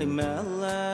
Himala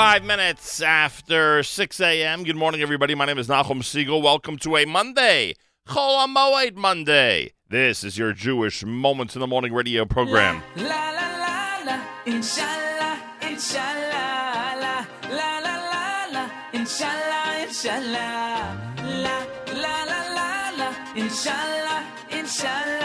Five minutes after 6 a.m. Good morning, everybody. My name is Nachum Segal. Welcome to a Monday, Chol Moed Monday. This is your Jewish Moments in the Morning radio program. La, la, la, la, inshallah, inshallah, la, la, la, la, la, inshallah, inshallah, la, la, la, la, la, inshallah, inshallah.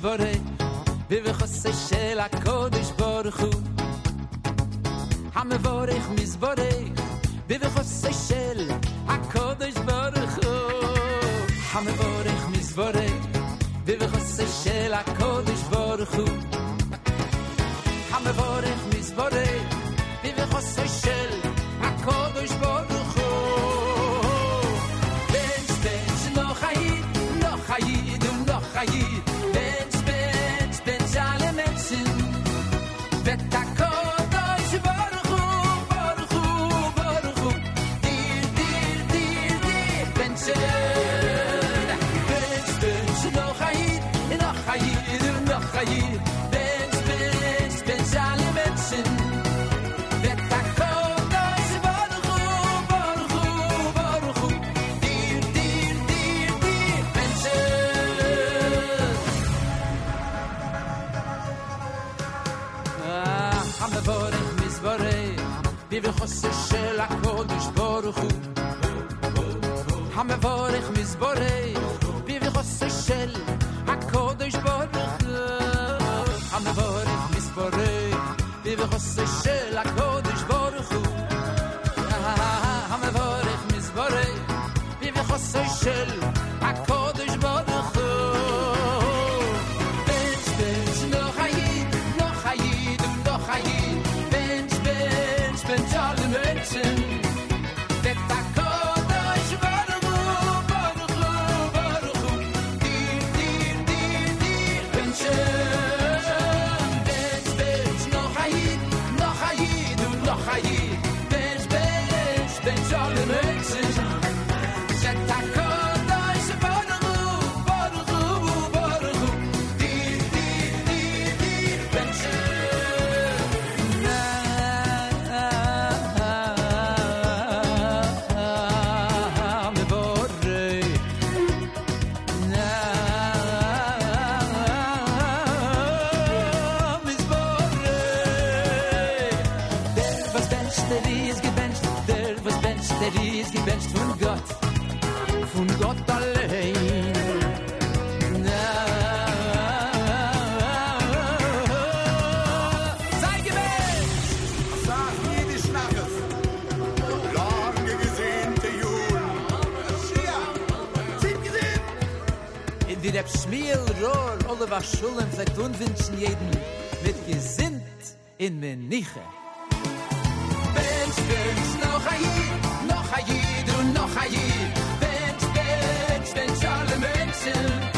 svore vi ve khos shel a kodesh borchu ham vorech mi vi ve khos shel מבורך מזבורי a schulen fet un wünschen jeden mit gesind in men niche bens bens noch a yid noch a yid und noch a yid bens bens bens alle menschen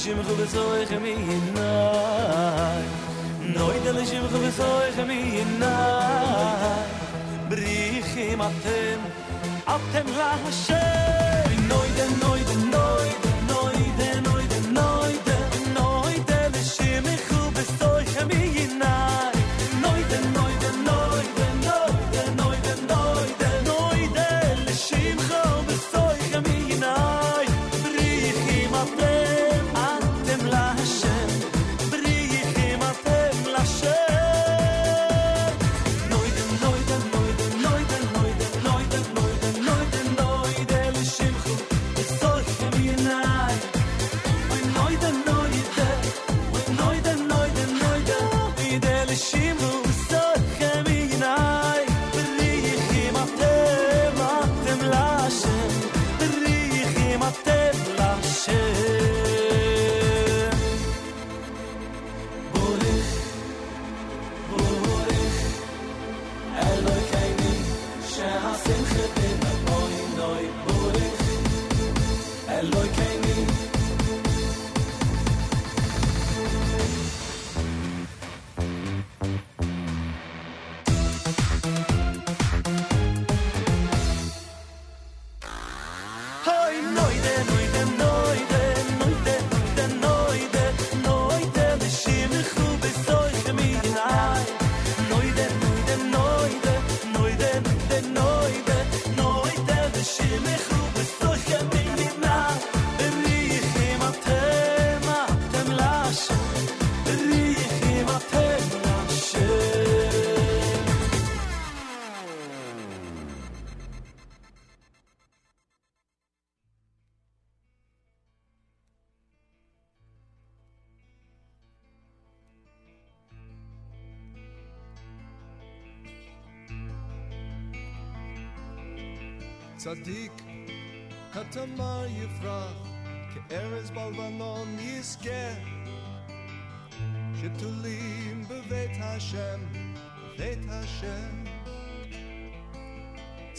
shim zo de so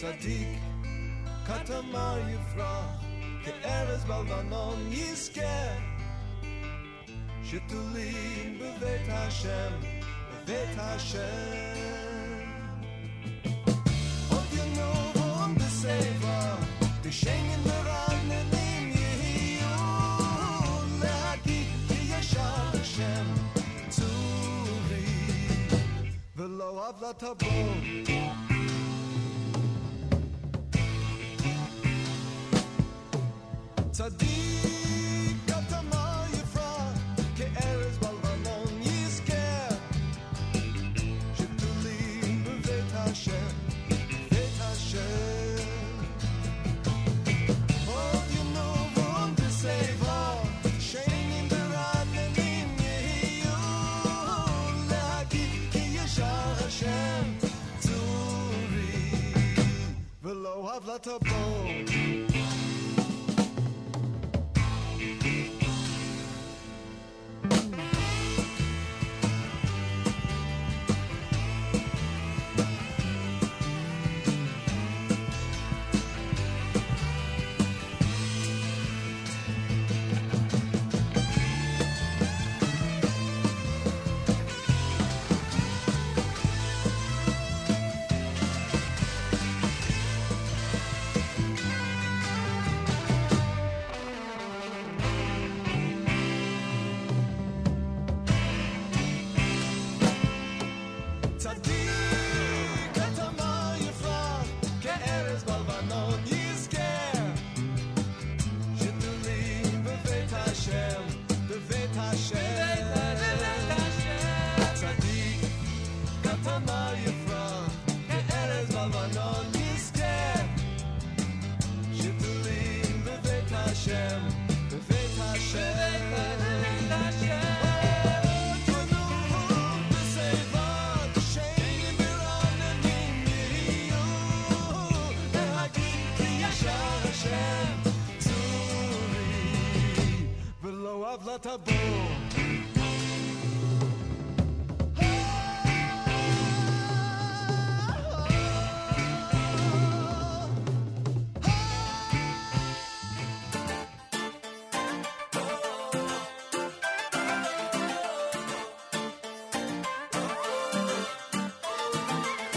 צדיק, כתמר יפרח, כארז בלבנון יזכה. שתולים בבית השם, בבית השם. to blow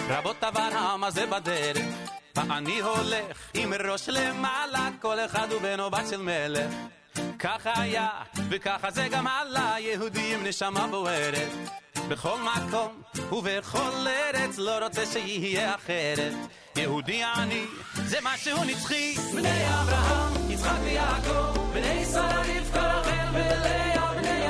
רבות אברהם הזה בדרך, ואני הולך עם ראש למעלה, כל אחד הוא בן או בת של מלך. ככה היה, וככה זה גם הלאה, יהודי עם נשמה בוערת. בכל מקום ובכל ארץ, לא רוצה שיהיה אחרת. יהודי אני, זה משהו נצחי. בני אברהם, יצחק ויעקב, בני שרה רבקה רחל ולאה, בני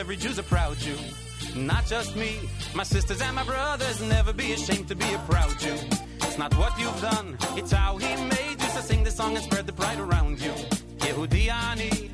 every Jew's a proud Jew. Not just me, my sisters and my brothers. Never be ashamed to be a proud Jew. It's not what you've done, it's how He made you. So sing the song and spread the pride around you. Yehudi ani,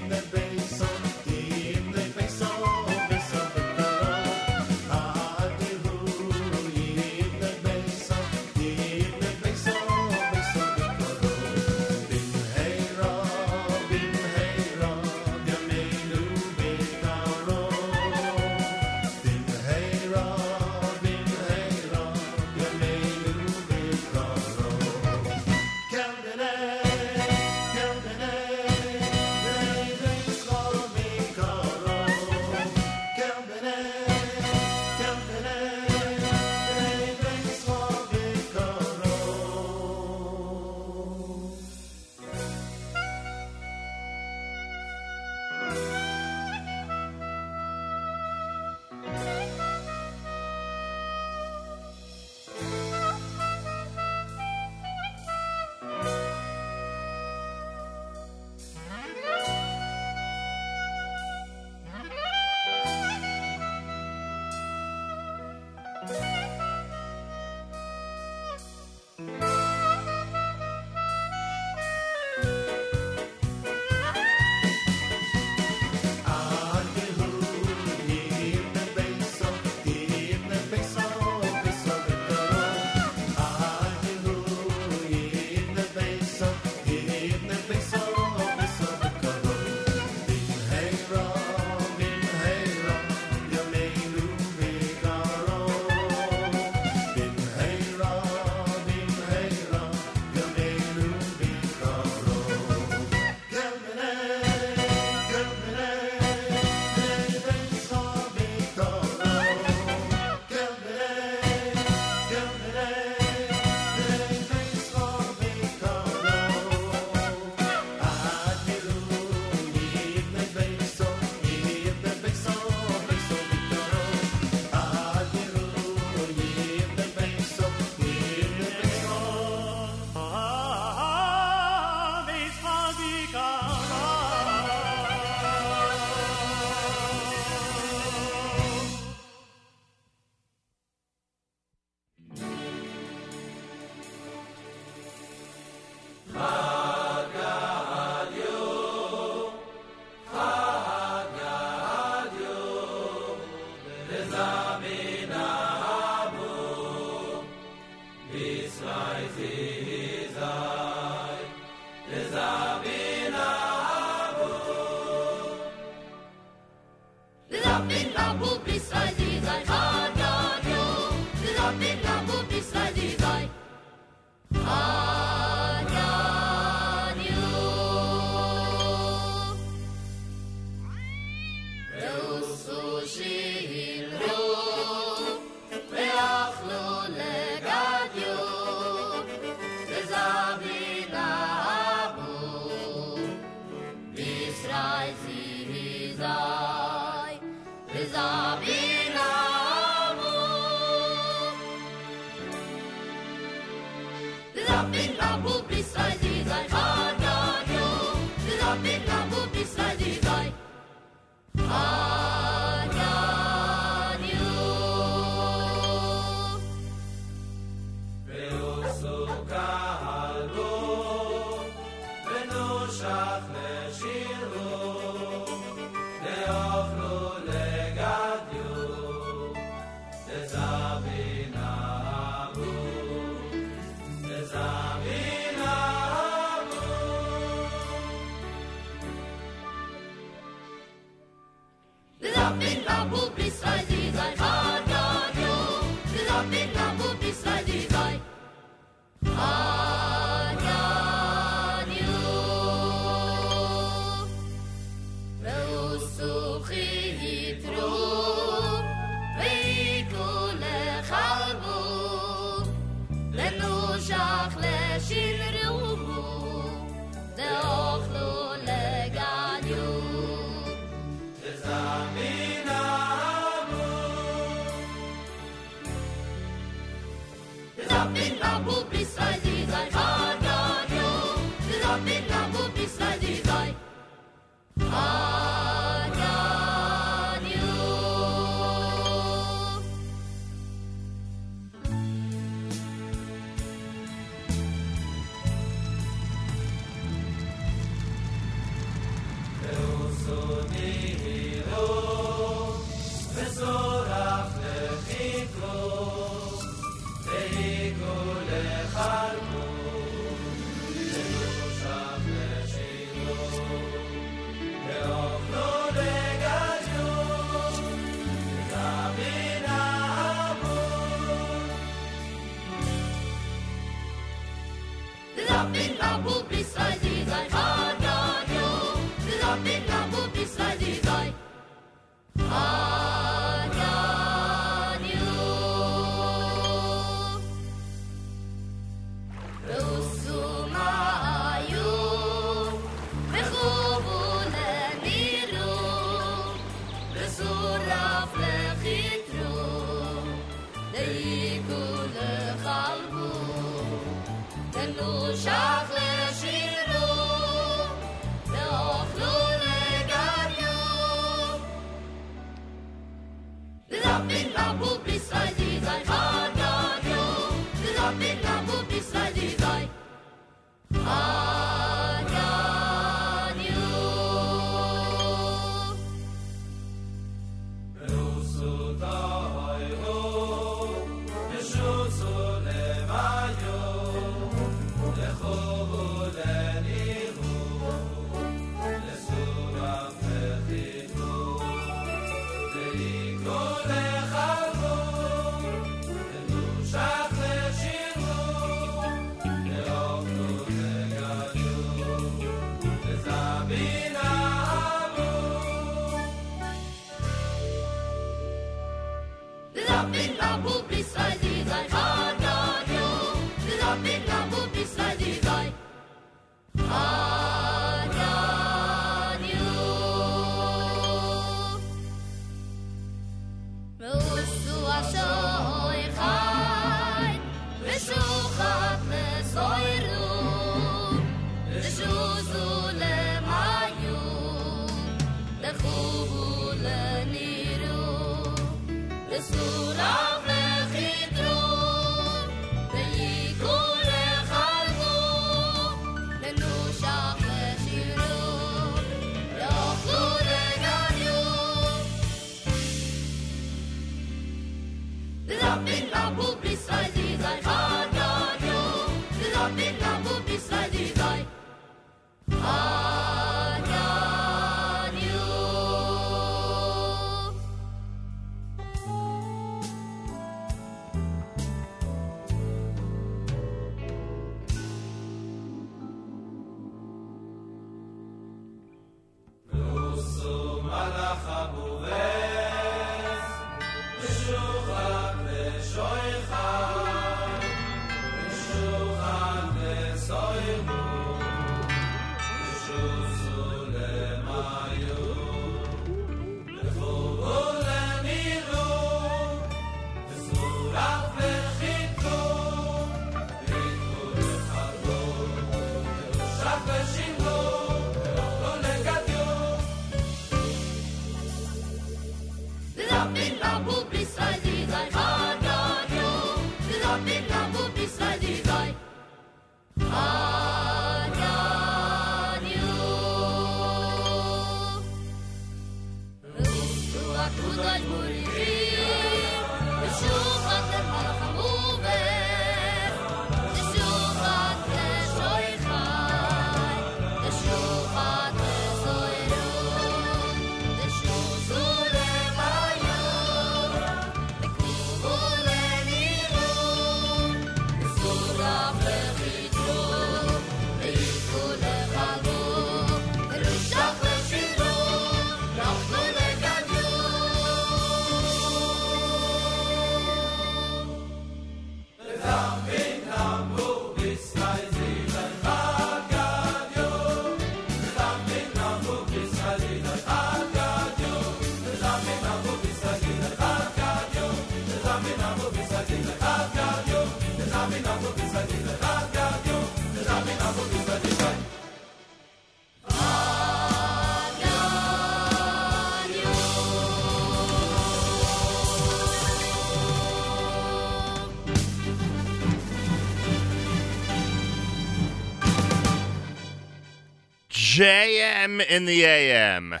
JM in the AM.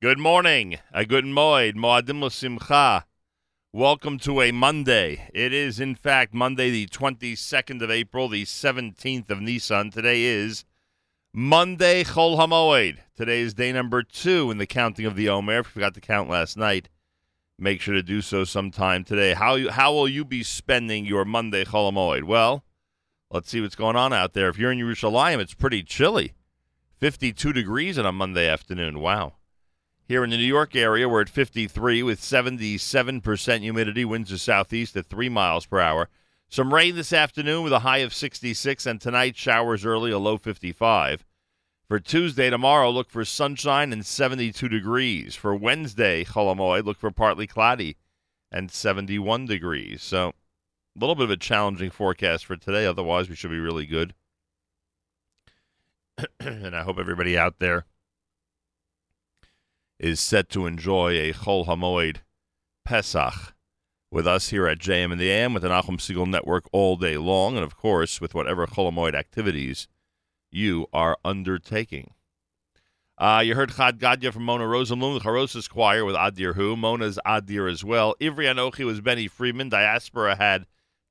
Good morning. A good moed. Moadim l'simcha. Welcome to a Monday. It is, in fact, Monday, the 22nd of April, the 17th of Nisan. Today is Monday Chol HaMoed. Today is day number two in the counting of the Omer. If you forgot to count last night, make sure to do so sometime today. How, you, how will you be spending your Monday Chol HaMoed? Well, let's see what's going on out there. If you're in Yerushalayim, it's pretty chilly. 52 degrees on a Monday afternoon. Wow. Here in the New York area, we're at 53 with 77% humidity. Winds are southeast at 3 miles per hour. Some rain this afternoon with a high of 66, and tonight showers early, a low 55. For Tuesday, tomorrow, look for sunshine and 72 degrees. For Wednesday, Cholamoy, look for partly cloudy and 71 degrees. So, a little bit of a challenging forecast for today. Otherwise, we should be really good. and I hope everybody out there is set to enjoy a Chol Hamoed Pesach with us here at JM and the AM with the Nachum Segal Network all day long, and of course with whatever Chol Hamoed activities you are undertaking. Uh, you heard Chad Gadya from Mona Rosenblum, the Charosis Choir with Adir Hu. Mona's Adir as well. Ivri Anochi was Benny Friedman. Diaspora had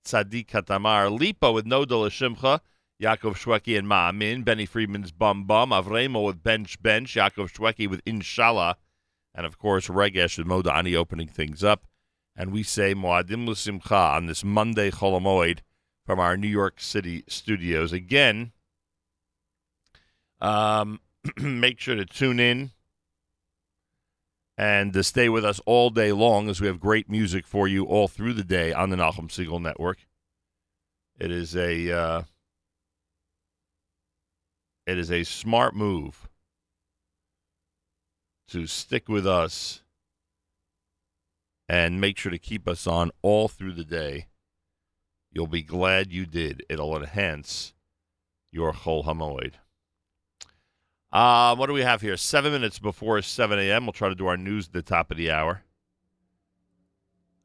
Tzadik Katamar. Lipa with Nodeh L'shimcha. Yaakov Shweki and Ma'amin. Benny Friedman's Bum Bum. Avremo with Bench Bench. Yaakov Shweki with Inshallah. And of course, Regesh and Modani opening things up. And we say Moadim L'Simcha on this Monday Cholamoid from our New York City studios. Again, um, make sure to tune in and to stay with us all day long as we have great music for you all through the day on the Nachum Segal Network. It is a uh, it is a smart move to stick with us and make sure to keep us on all through the day. You'll be glad you did. It'll enhance your Chol Hamoid. Uh, what do we have here? Seven minutes before 7 a.m. We'll try to do our news at the top of the hour.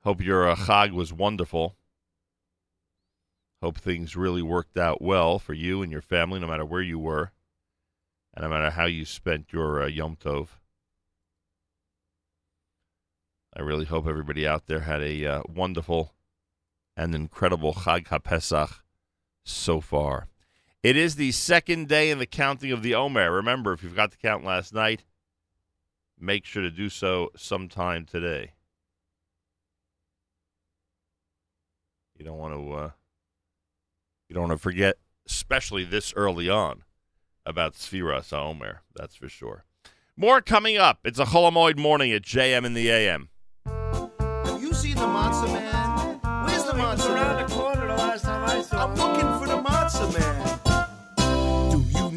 Hope your uh, Chag was wonderful. Hope things really worked out well for you and your family, no matter where you were, and no matter how you spent your uh, Yom Tov. I really hope everybody out there had a uh, wonderful and incredible Chag HaPesach so far. It is the second day in the counting of the Omer. Remember, if you forgot to count last night, make sure to do so sometime today. You don't want to. Uh, you don't want to forget, especially this early on, about Sfiras Omer. That's for sure. More coming up. It's a Holomoid morning at JM in the AM. Have you seen the Matzah Man? Where's the Matzah Man? the corner the last time I saw I'm looking for the Matzah Man.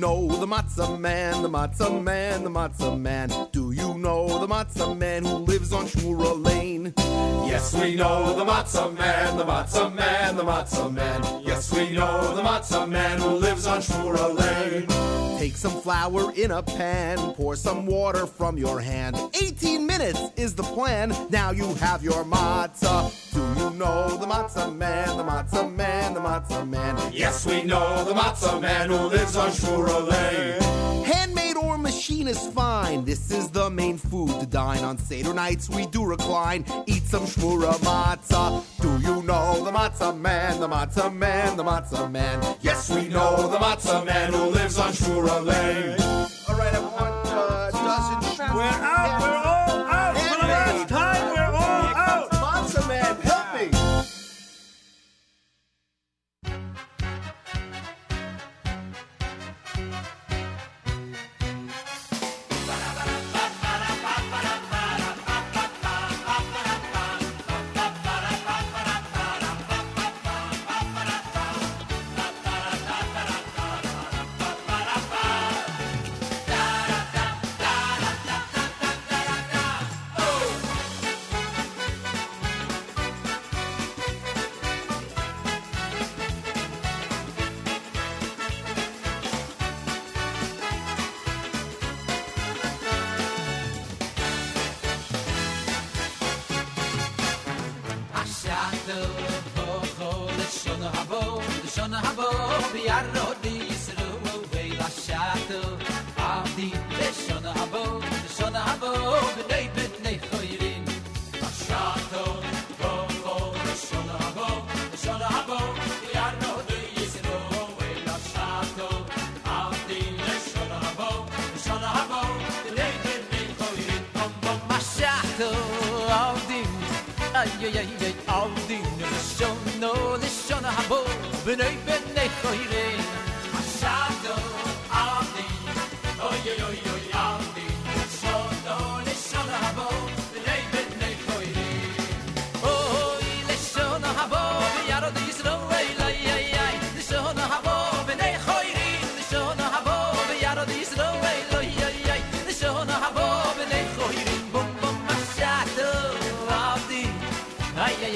Know the Matzah Man, the Matzah Man, the Matzah Man? Do you know the Matzah Man who lives on Shmura Lane? Yes, we know the Matzah Man, the Matzah Man, the Matzah Man. Yes, we know the Matzah Man who lives on Shmura Lane. Take some flour in a pan, pour some water from your hand. 18 minutes is the plan. Now you have your matzah. Do you know the matzah man, the matzah man, the matzah man? Yes, we know the matzah man who lives on Shmura Lane. Handmade or machine is fine. This is the main food to dine on Seder nights. We do recline, eat some Shmura matzah. Do you know the matzah man, the matzah man, the matzah man? Yes, we know the matzah man who lives on Shmura Lane. All right, I want uh, a dozen Shmura. We're out. We're יי יי יי אַלדי נישן נו דשן נו דשן האב ביי נייב נייט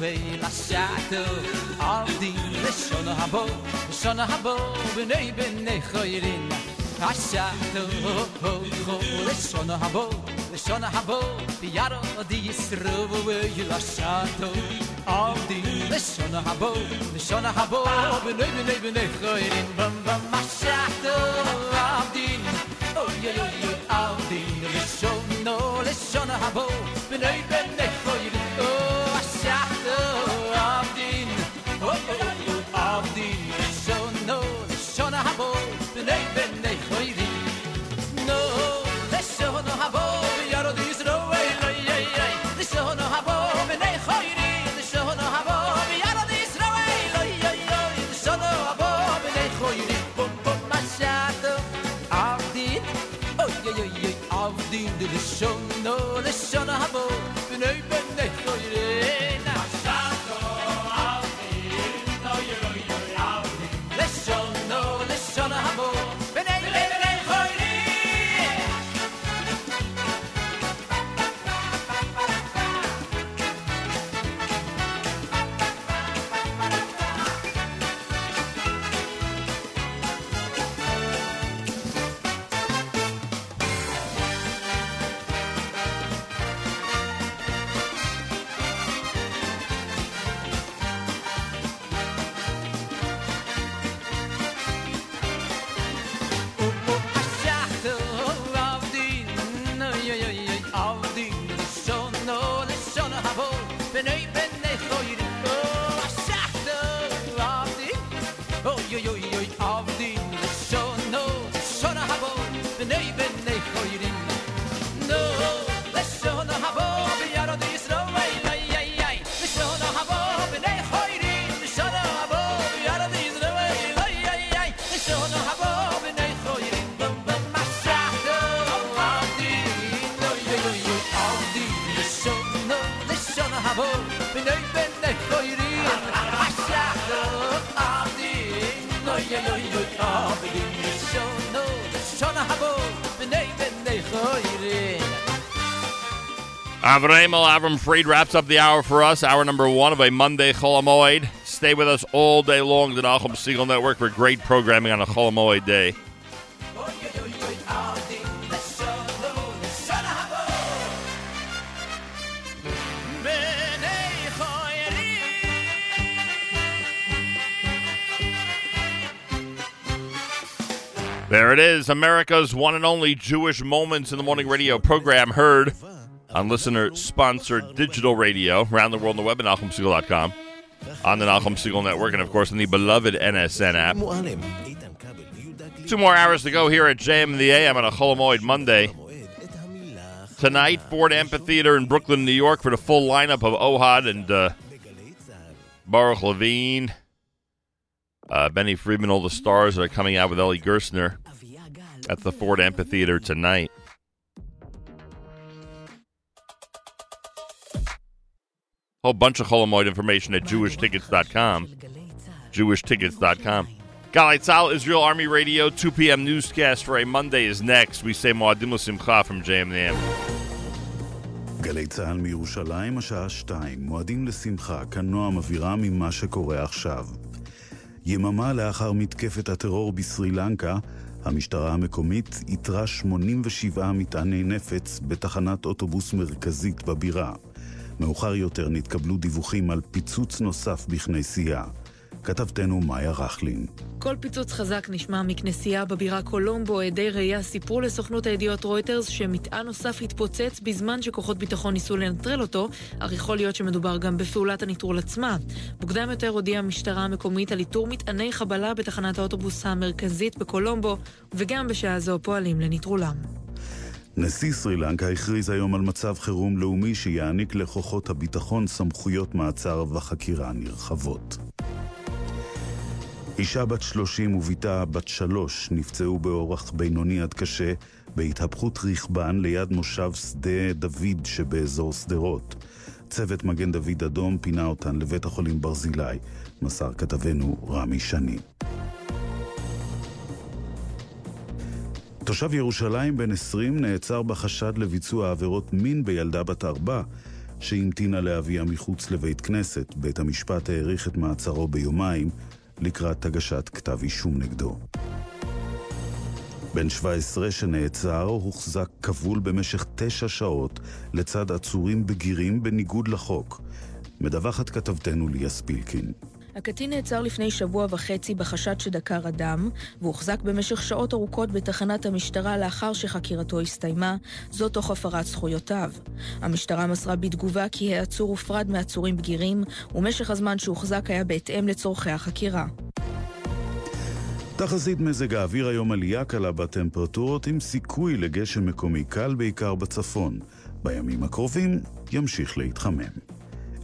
vei lasciato al di le sono habo sono habo bene bene khoirin lasciato ho ho le sono habo le sono habo di yaro di isro vei lasciato al di le sono habo le sono habo bene bene bene khoirin bam bam lasciato al di oh yo yo al di le sono le sono habo bene bene Avremel Avram Fried wraps up the hour for us. Hour number one of a Monday Cholamoid. Stay with us all day long, the Nachum Segal Network, for great programming on a Cholamoid day. There it is, America's one and only Jewish Moments in the Morning radio program heard on listener sponsored digital radio around the world on the web at NachumSegal.com, on the Segal Network, and of course on the beloved NSN app. Two more hours to go here at JM the AM on a Cholomoid Monday. Tonight, Ford Amphitheater in Brooklyn, New York, for the full lineup of Ohad and uh, Baruch Levine, uh, Benny Friedman, all the stars that are coming out with Eli Gerstner at the Ford Amphitheater tonight. whole bunch of Holomoid information at jewishtickets.com. jewishtickets.com. Galei Tzahal, Israel Army Radio, 2 p.m. newscast for a Monday is next. We say Moadim leSimcha from JMNAM. גלי צה"ל מירושלים, השעה שתיים, מועדים לשמחה, כנועם אבירם עם מה שקורה עכשיו. יממה לאחר מתקפת הטרור בסרי-לנקה, המשטרה המקומית איתרה 87 מטעני נפץ בתחנת אוטובוס מרכזית בבירה. מאוחר יותר נתקבלו דיווחים על פיצוץ נוסף בכנסייה. כתבתנו מאיה רכלין. כל פיצוץ חזק נשמע מכנסייה בבירה קולומבו. עדי ראייה סיפרו לסוכנות הידיעות רויטרס שמטען נוסף התפוצץ בזמן שכוחות ביטחון ניסו לנטרל אותו, אך יכול להיות שמדובר גם בפעולת הנטרול עצמה. מוקדם יותר הודיעה המשטרה המקומית על איתור מטעני חבלה בתחנת האוטובוס המרכזית בקולומבו, וגם בשעה זו פועלים לנטרולם. נשיא סרי לנקה הכריז היום על מצב חירום לאומי שיעניק לכוחות הביטחון סמכויות מעצר וחקירה נרחבות. אישה בת 30 ובתה בת 3 נפצעו באורח בינוני עד קשה בהתהפכות רכבן ליד מושב שדה דוד שבאזור שדרות. צוות מגן דוד אדום פינה אותן לבית החולים ברזילי, מסר כתבנו רמי שני. תושב ירושלים בן 20 נעצר בחשד לביצוע עבירות מין בילדה בת ארבע שהמתינה לאביה מחוץ לבית כנסת. בית המשפט האריך את מעצרו ביומיים לקראת הגשת כתב אישום נגדו. בן 17 שנעצר הוחזק כבול במשך תשע שעות לצד עצורים בגירים בניגוד לחוק. מדווחת כתבתנו ליה ספילקין. הקטין נעצר לפני שבוע וחצי בחשד שדקר אדם, והוחזק במשך שעות ארוכות בתחנת המשטרה לאחר שחקירתו הסתיימה, זאת תוך הפרת זכויותיו. המשטרה מסרה בתגובה כי העצור הופרד מעצורים בגירים, ומשך הזמן שהוחזק היה בהתאם לצורכי החקירה. תחזית מזג האוויר היום עלייה קלה בטמפרטורות עם סיכוי לגשם מקומי קל בעיקר בצפון. בימים הקרובים ימשיך להתחמם.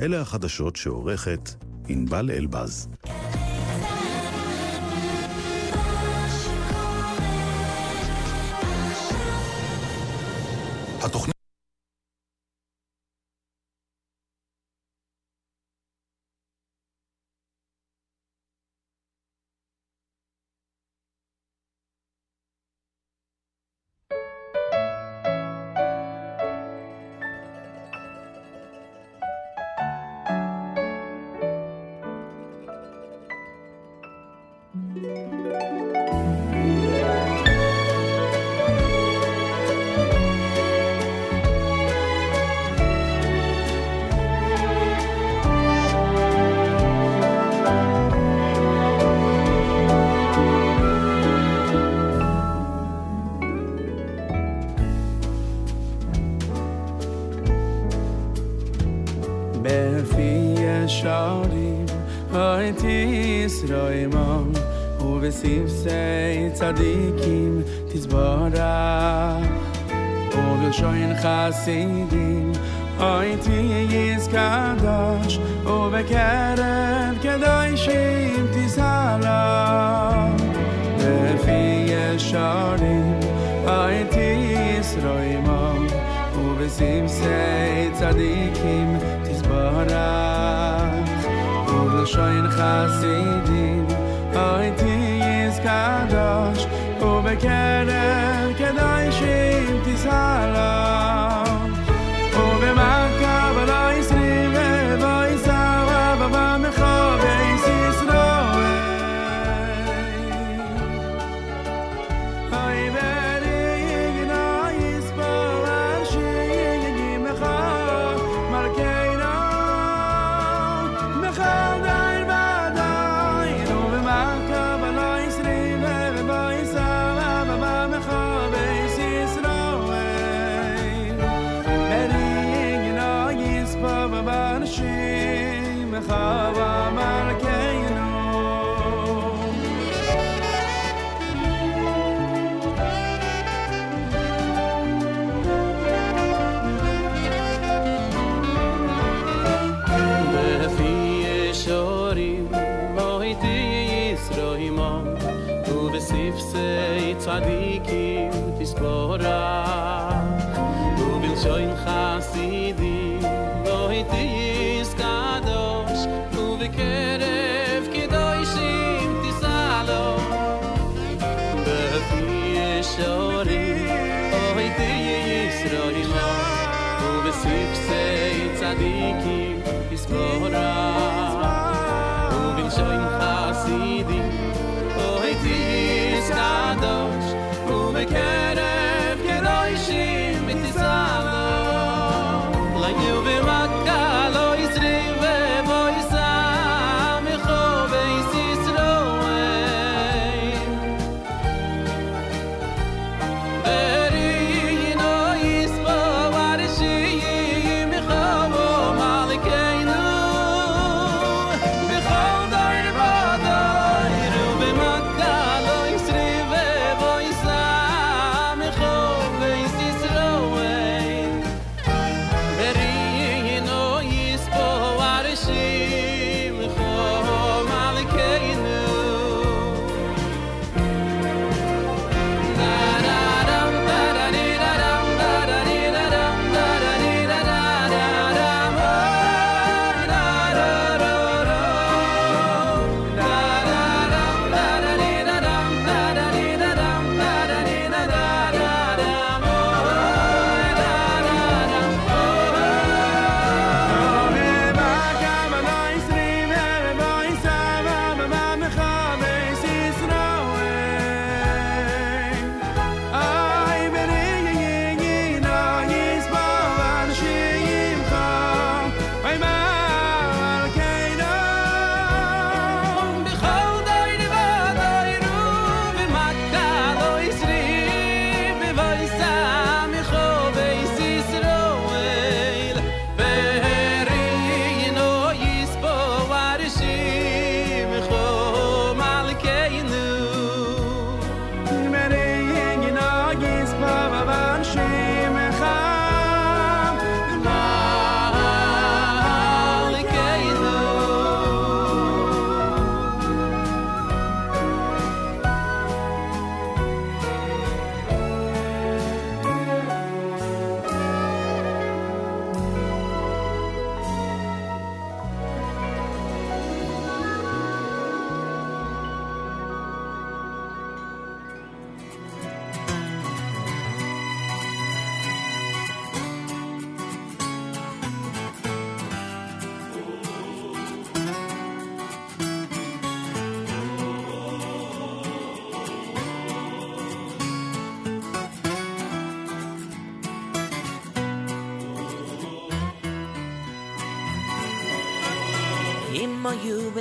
אלה החדשות שעורכת ענבל אלבז. התוכנית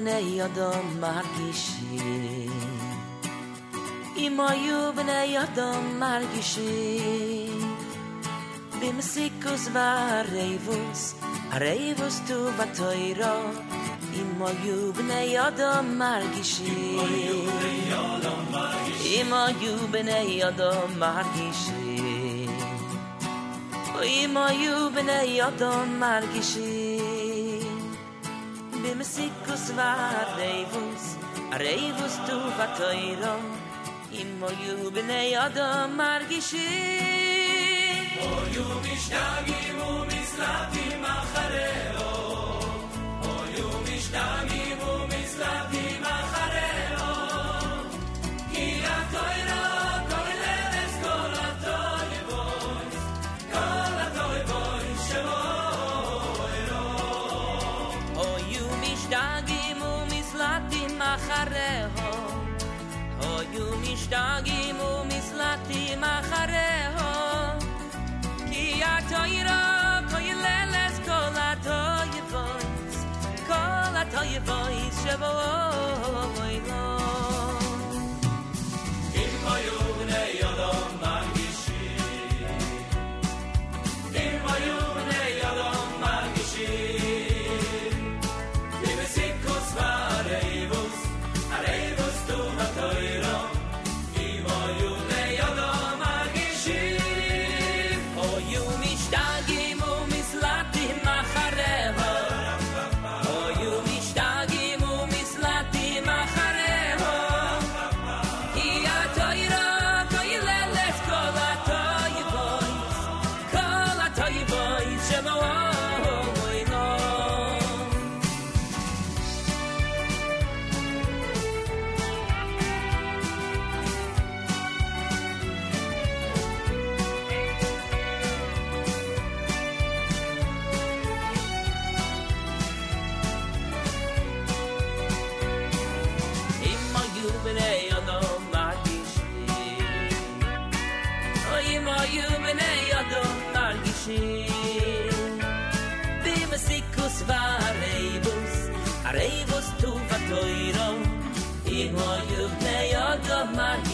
בני אדם מרגישים אם היו בני אדם מרגישים במסיקוס והרייבוס הרייבוס טוב התוירו אם היו בני אדם מרגישים אם היו בני אדם מרגישים אם היו בני אדם מרגישים sikus war reivus a reivus tu va toiro im mo yubne yado margishi o yubish dagi mu mislati machareo o yubish dagi mu mislati משתגעים ומסלטים אחריה כי התוירה כוללת כל התויבויס כל התויבויס שבואו my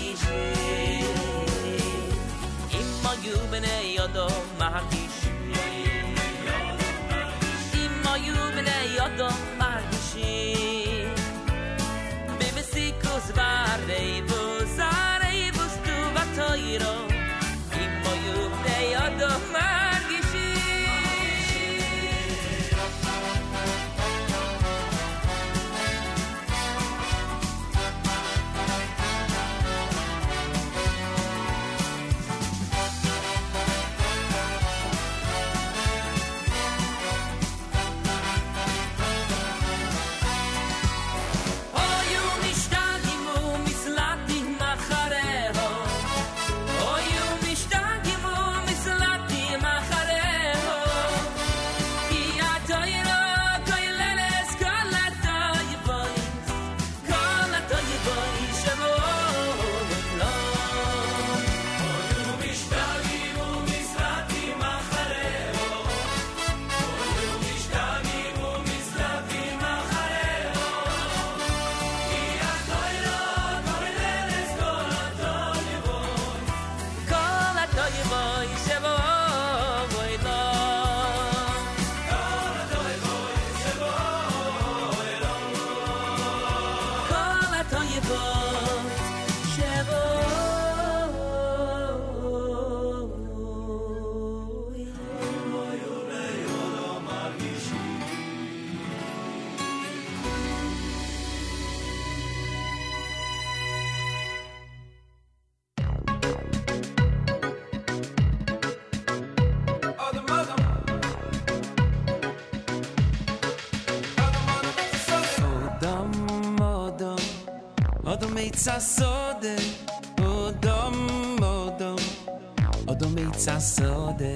eitz a sode Odom, odom. Odom eitz a sode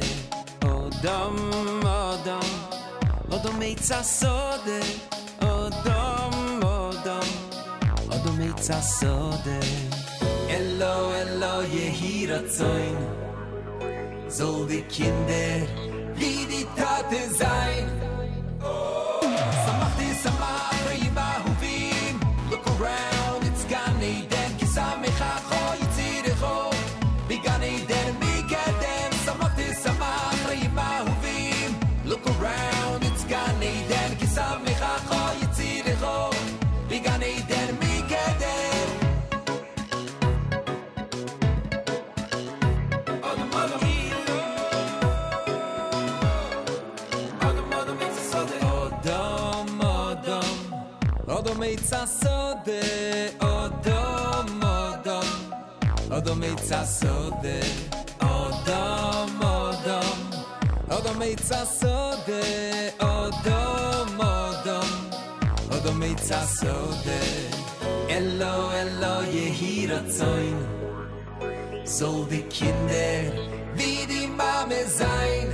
Odom, odom. Odom eitz a sode Odom, odom. Odom eitz a sode. Elo, elo, jehi razoin Zol Zol di kinder. מיצה סודה, אודום אודום. אודום מיצה סודה, אודום אודום. אודום מיצה סודה, אודום אודום. אודום מיצה סודה. אלו אלו יהי רצון. Soll die Kinder wie die Mame sein.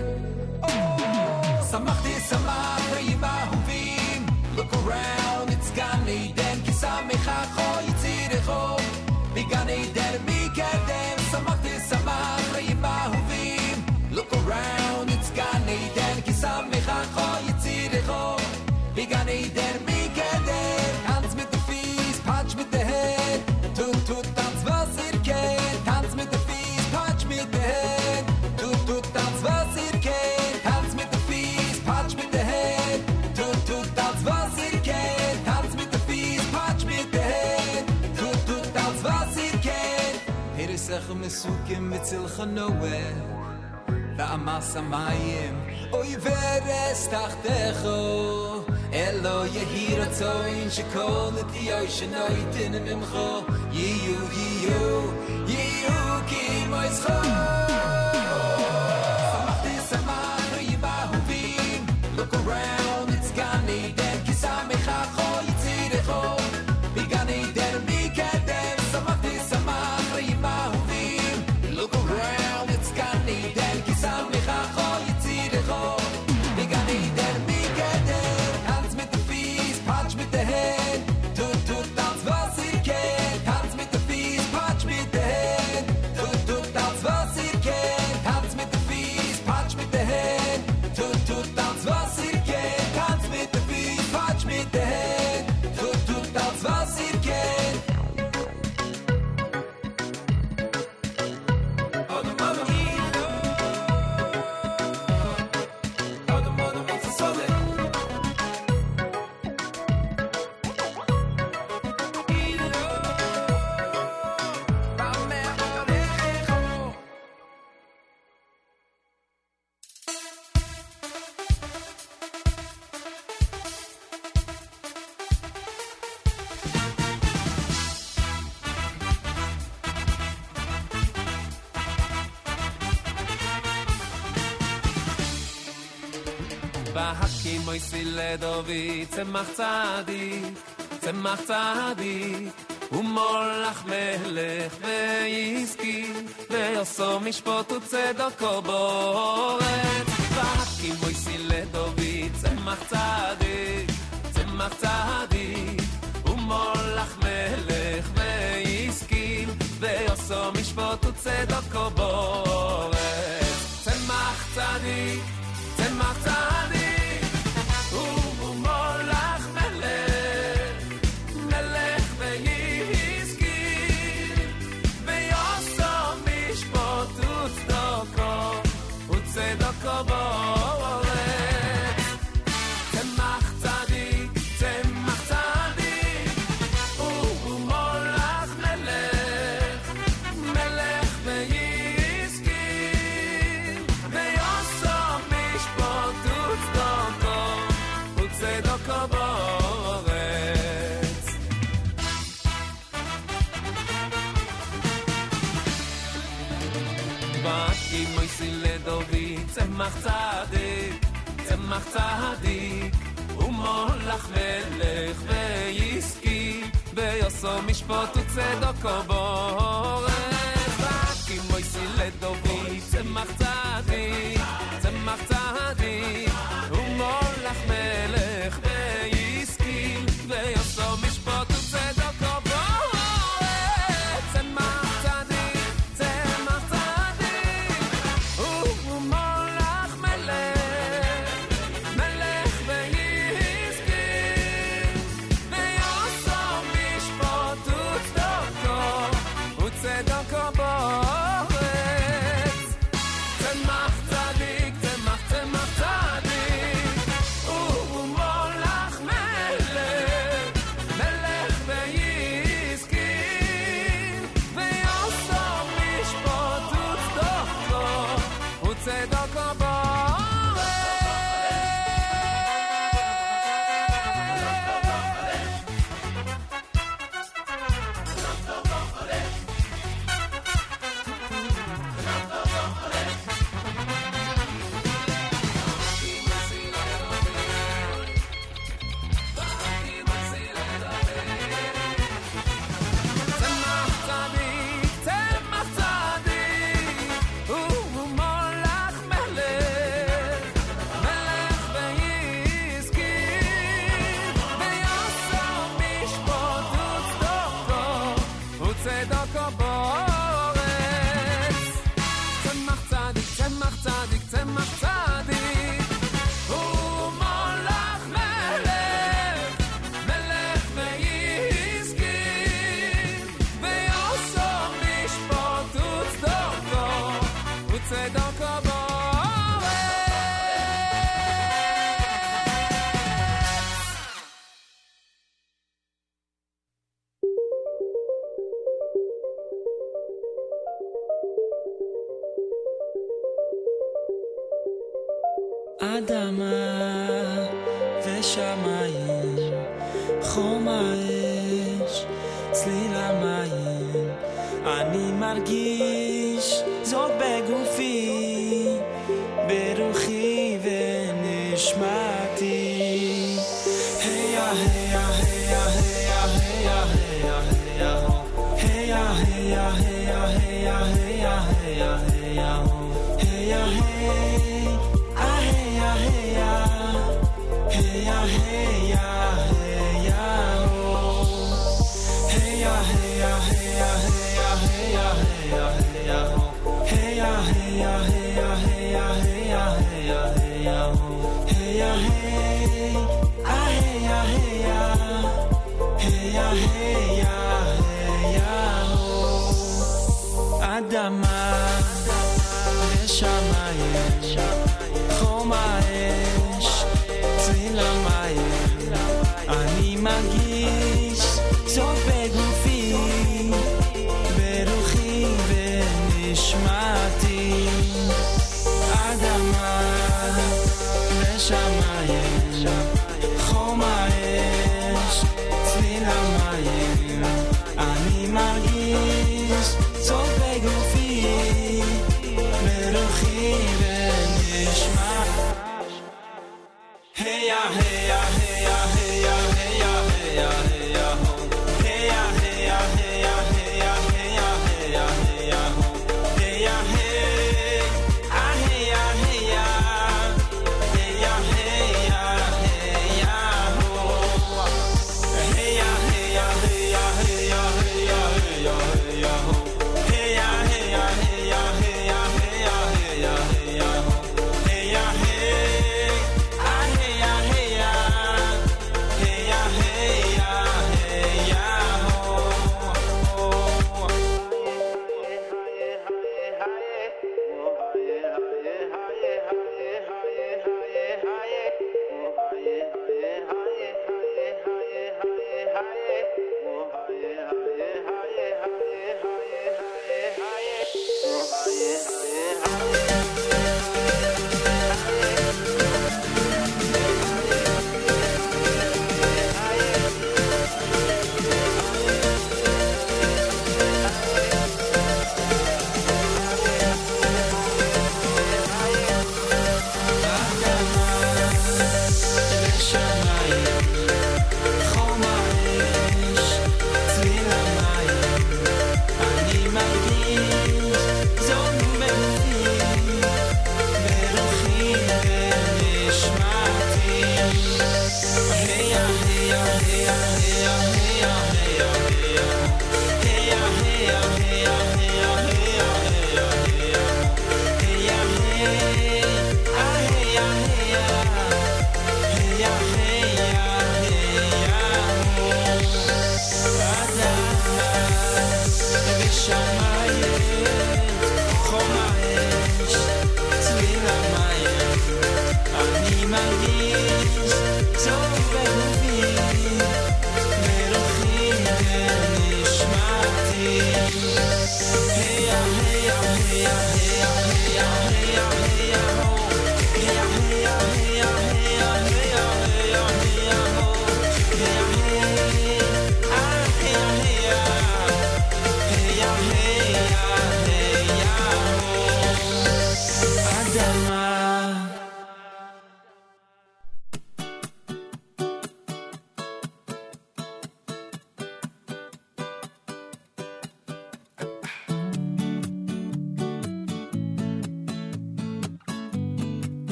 Oh, Samachti Samachri Mahuvim, look around. Gar nicht, denn ich sah mich auch heute פסוקים mit zel khnowe ba אוי ורס oy אלו יהי רצוין שכל elo ye hier at so in chikol at die ocean oyt מויסי לדובי, צמח צדיק, צמח צדיק, ומולך מלך ועסקי, ועושו משפוט וצדוקו בורץ. וחכי מויסי לדובי, צמח צדיק, צמח צדיק, ומולך מלך ועסקי, ועושו משפוט וצדוקו בורץ. צמח צדיק macht tzadik, ze macht tzadik, u molach melech ve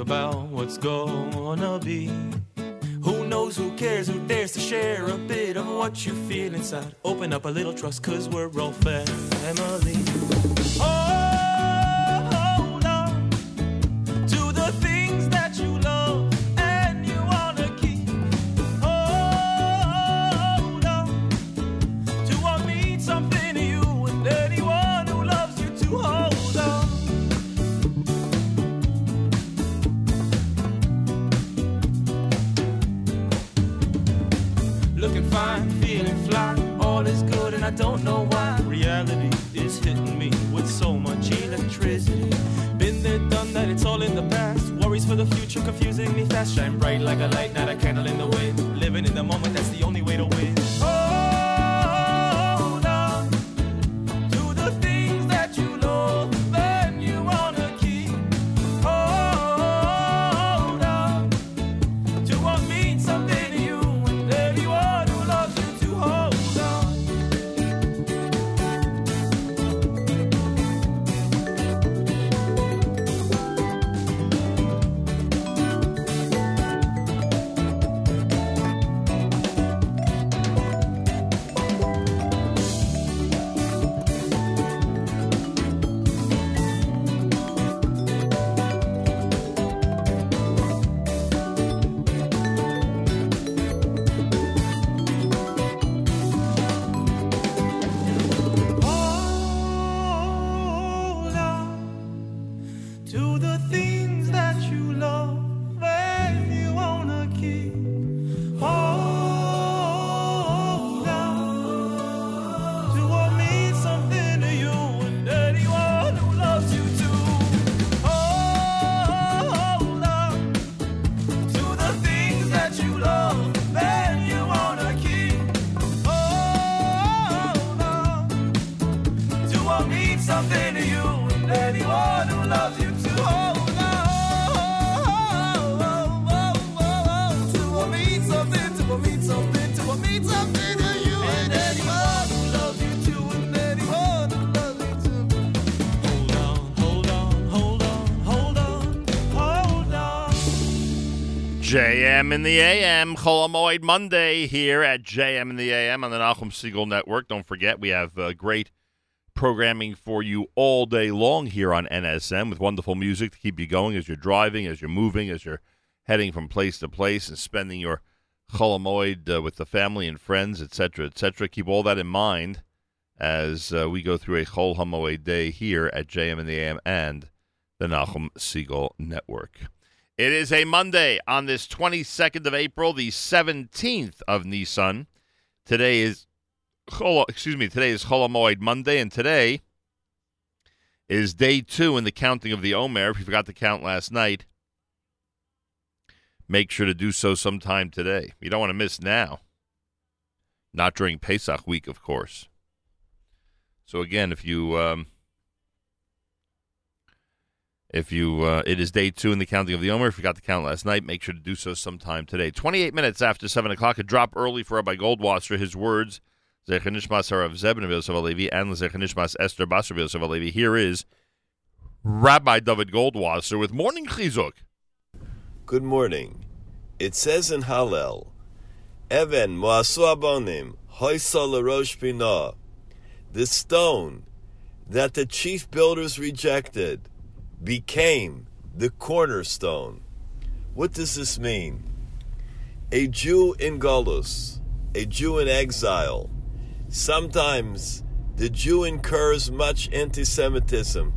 about what's gonna be. Who knows, who cares, who dares to share a bit of what you feel inside? Open up a little trust, cause we're all family. Hold JM in the AM, Cholamoid Monday here at JM in the AM on the Nachum Segal Network. Don't forget, we have uh, great programming for you all day long here on NSN with wonderful music to keep you going as you're driving, as you're moving, as you're heading from place to place and spending your Cholamoid uh, with the family and friends, etc., etc. Keep all that in mind as uh, we go through a Chol Hamoed day here at JM in the AM and the Nachum Segal Network. It is a Monday on this 22nd of April, the 17th of Nisan. Today is excuse me, today is Cholamoid Monday, and today is day two in the counting of the Omer. If you forgot to count last night, make sure to do so sometime today. You don't want to miss now. Not during Pesach week, of course. So again, if you um, if you uh, it is day two in the counting of the Omer. If you got to count last night, make sure to do so sometime today. Twenty eight minutes after seven o'clock, a drop early for Rabbi Goldwasser. His words, Zechanishmas Harav Zebin Alevi and Zechanishmas Esther Basar Alevi. Here is Rabbi Dovid Goldwasser with morning chizuk. Good morning. It says in Hallel, Even moasu abonim hoisa l'rosh binah. The stone that the chief builders rejected became the cornerstone. What does this mean? A Jew in Golus, a Jew in exile, sometimes the Jew incurs much anti Semitism.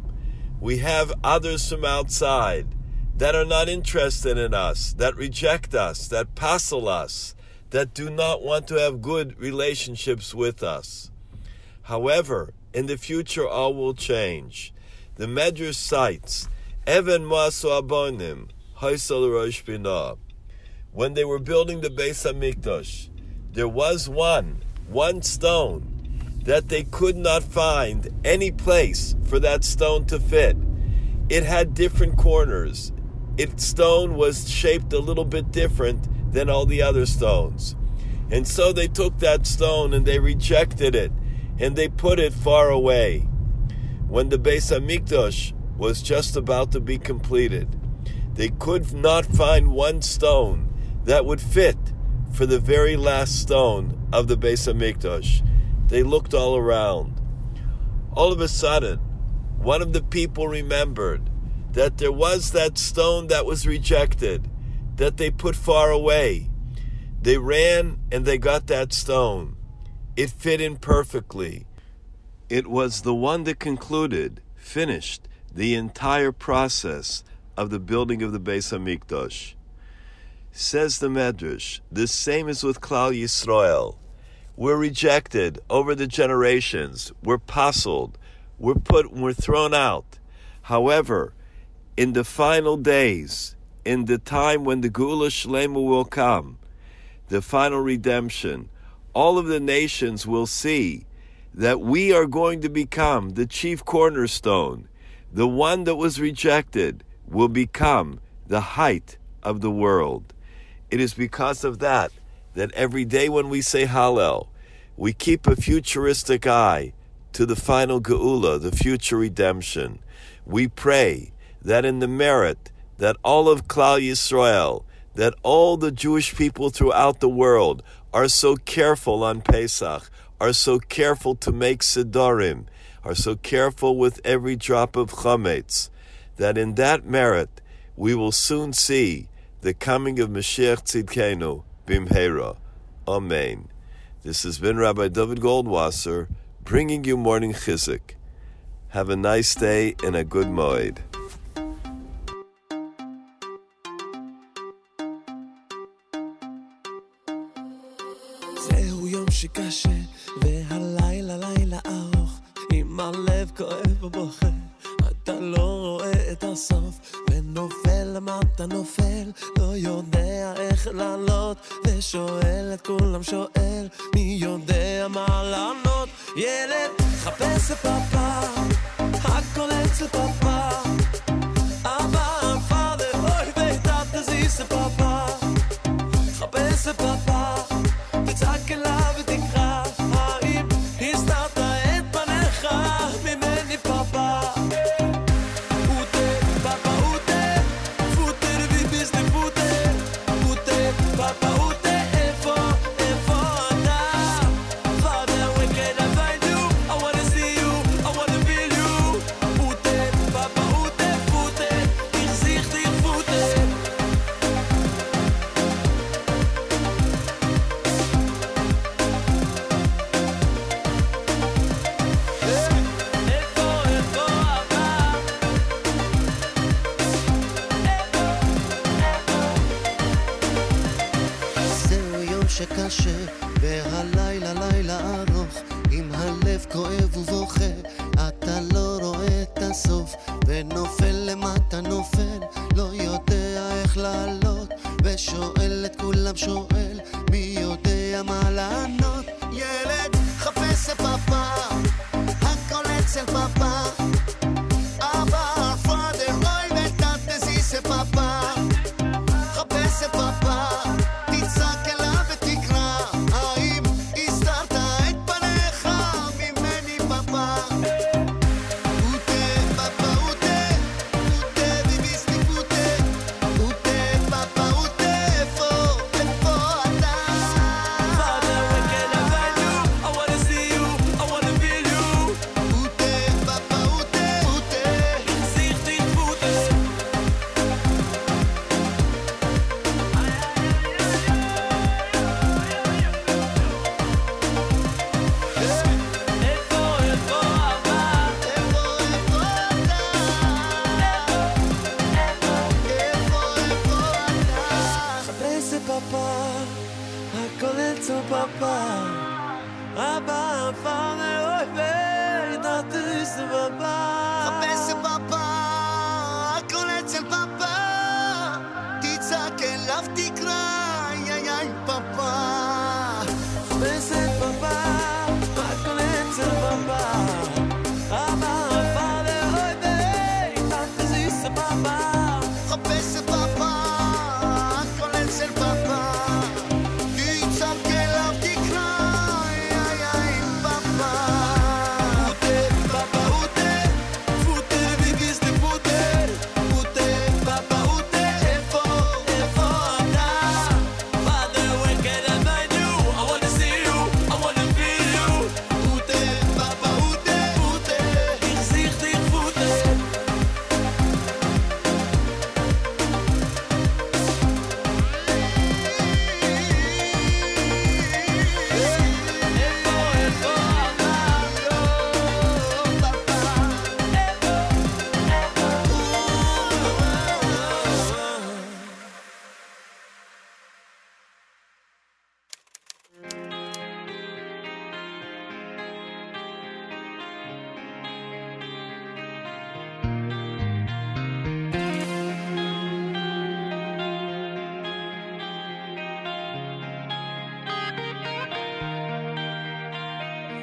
We have others from outside that are not interested in us, that reject us, that passel us, that do not want to have good relationships with us. However, in the future, all will change. The Medrash cites Evan Masu Abonim, Haisal Rosh Binah. When they were building the Beis Hamikdash, there was one, one stone that they could not find any place for that stone to fit. It had different corners. Its stone was shaped a little bit different than all the other stones. And so they took that stone and they rejected it and they put it far away. When the Beis Hamikdash was just about to be completed, they could not find one stone that would fit for the very last stone of the Beis Hamikdash. They looked all around. All of a sudden, one of the people remembered that there was that stone that was rejected, that they put far away. They ran and they got that stone. It fit in perfectly. It was the one that concluded, finished the entire process of the building of the Beis Hamikdash. Says the Medrash, the same is with Klal Yisrael. We're rejected over the generations. We're puzzled. We're put. We're thrown out. However, in the final days, in the time when the Geula Shlema will come, the final redemption, all of the nations will see that we are going to become the chief cornerstone. The one that was rejected will become the height of the world. It is because of that that every day when we say Hallel, we keep a futuristic eye to the final Geula, the future redemption. We pray that in the merit that all of Klal Yisrael, that all the Jewish people throughout the world are so careful on Pesach, are so careful to make siddurim, are so careful with every drop of Chametz, that in that merit we will soon see the coming of Mashiach Tzidkenu, Bimhera. Amen. This has been Rabbi Dovid Goldwasser bringing you Morning Chizuk. Have a nice day and a good moed. שקשה ובוכה, אתה לא רואה את הסוף, ונופל למטה נופל, לא יודע איך לעלות, ושואל את כולם שואל, מי יודע מה לענות? ילד, חפש את פאפה, הכל אצל פאפה, אבא, פאדר, אוי ואתה תזיז את פאפה, חפש את פאפה,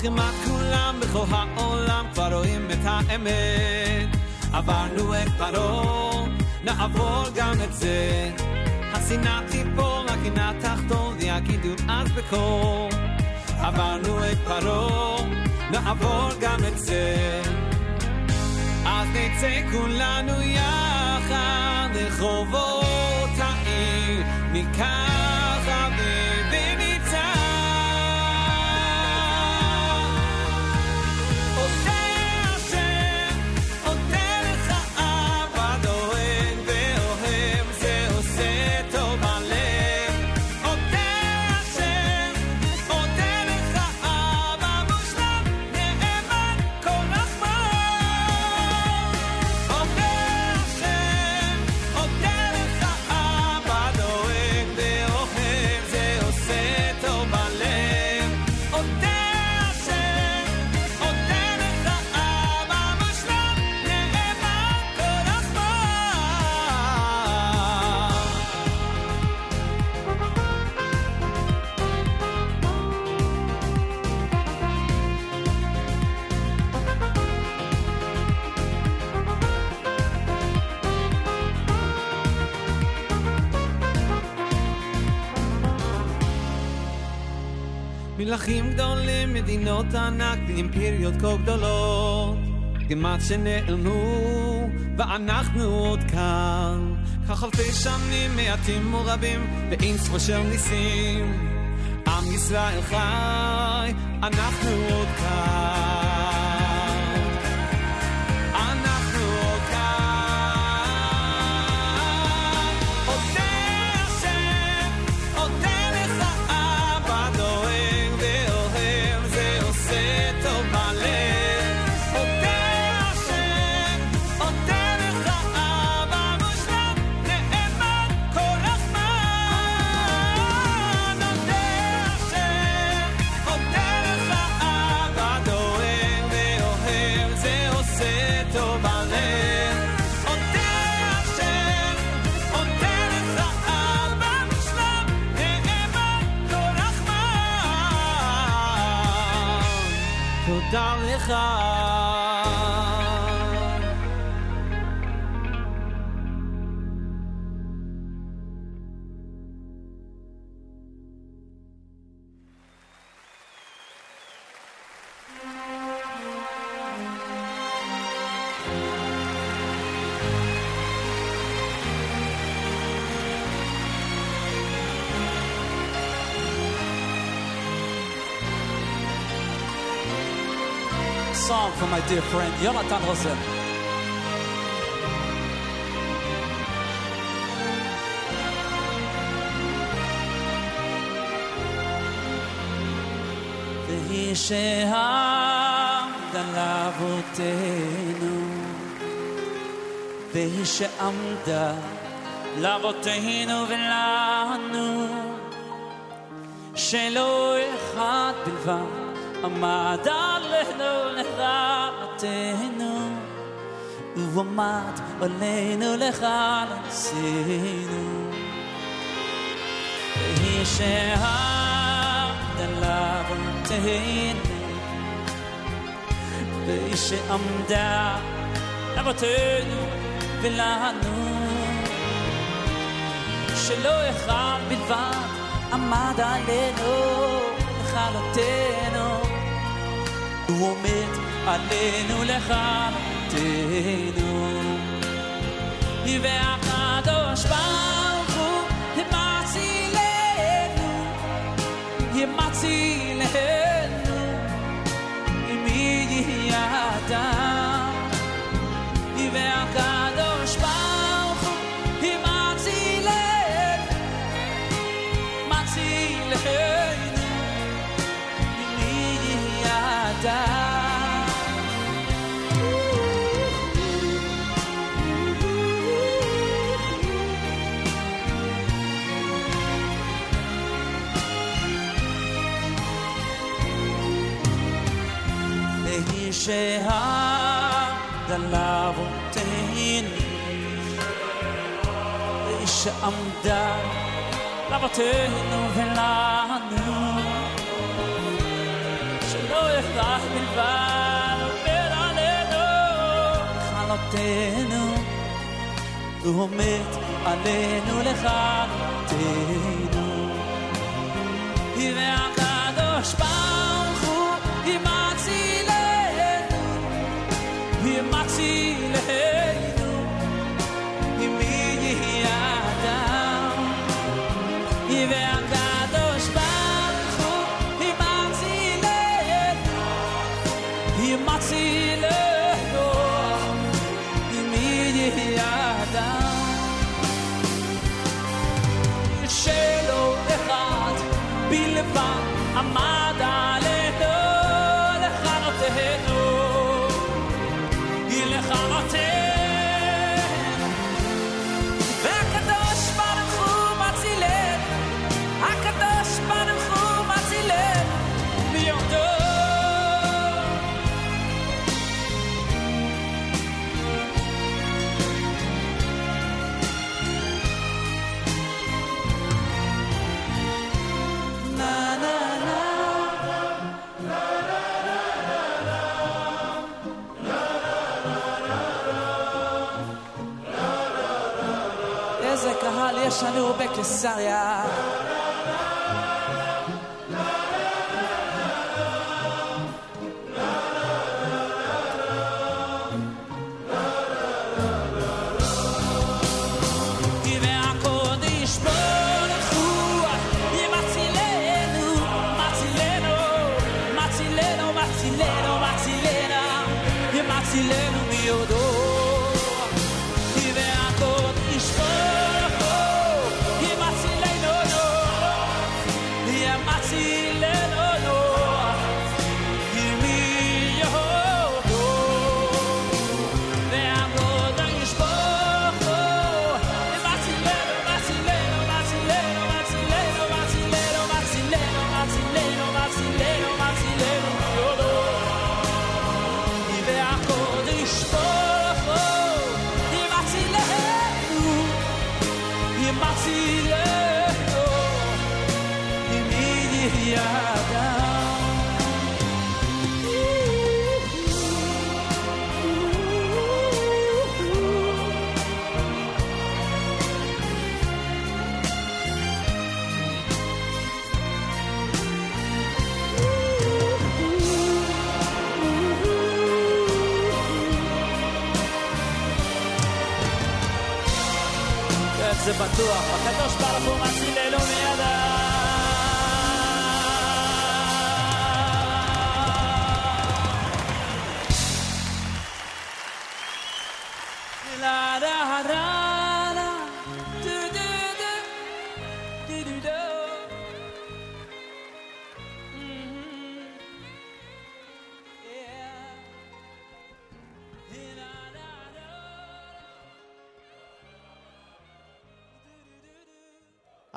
וכמעט כולם בכל העולם כבר רואים את האמת. עברנו את פרעה, נעבור גם את זה. השנאה תיפול, הקנאה תחתול, ויגידו אז בקול. עברנו את פרעה, נעבור גם את זה. אז נצא כולנו יחד לרחובות העיר, ניקח מדינות ענק ואימפריות כה גדולות. כמעט שנעלמו, ואנחנו עוד כאן. כך אלפי שנים מעטים ורבים ואין ספור של ניסים. עם ישראל חי, אנחנו עוד כאן dear friend Jonathan Rosen. והיא שעמדה לאבותינו, והיא שעמדה לאבותינו ולנו, שלא אחד בלבד עמד עלינו לכלתנו, ועמד עלינו לכלסינו. והיא שעמדה לאבותינו, והיא שעמדה לאבותינו ולנו, שלא אחד בלבד עמד עלינו לכלתנו, הוא עומד עלינו לכלתנו. והקדוש ברוך הוא מצילנו, ימצילנו, מי יהיה אדם. והקדוש ברוך הוא מצילנו, מצילנו, שהגלה אבותינו שעמדה לאבותינו ולנו שלא יחדך בלבד ולעלינו לכלותנו הוא עומד עלינו לכלותנו Caesarea.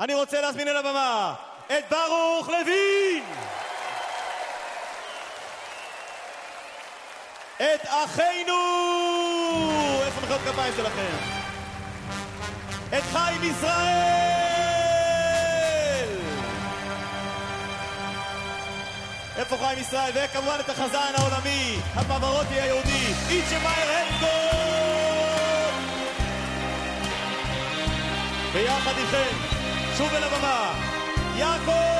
אני רוצה להזמין אל הבמה את ברוך לוין! את אחינו! איפה מחיאות כפיים שלכם? את חיים ישראל! איפה חיים ישראל? וכמובן את החזן העולמי, הפברוטי היהודי, איצ'מאייר הנדגול! ביחד איתכם, שוב אל הבמה, יעקב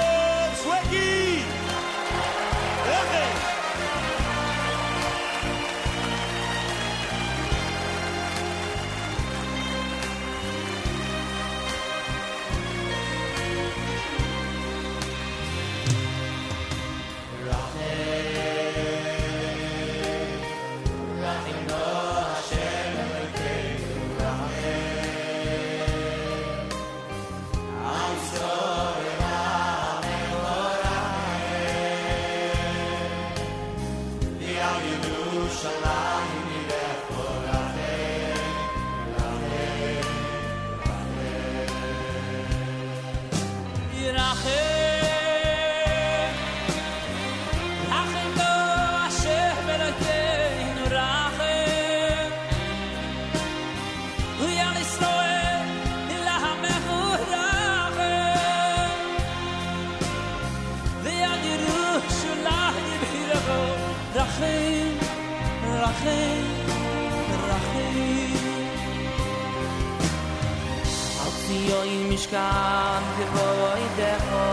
boy mishkan ke boy de ho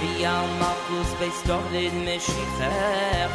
vi al mafus bei stoch den mishkan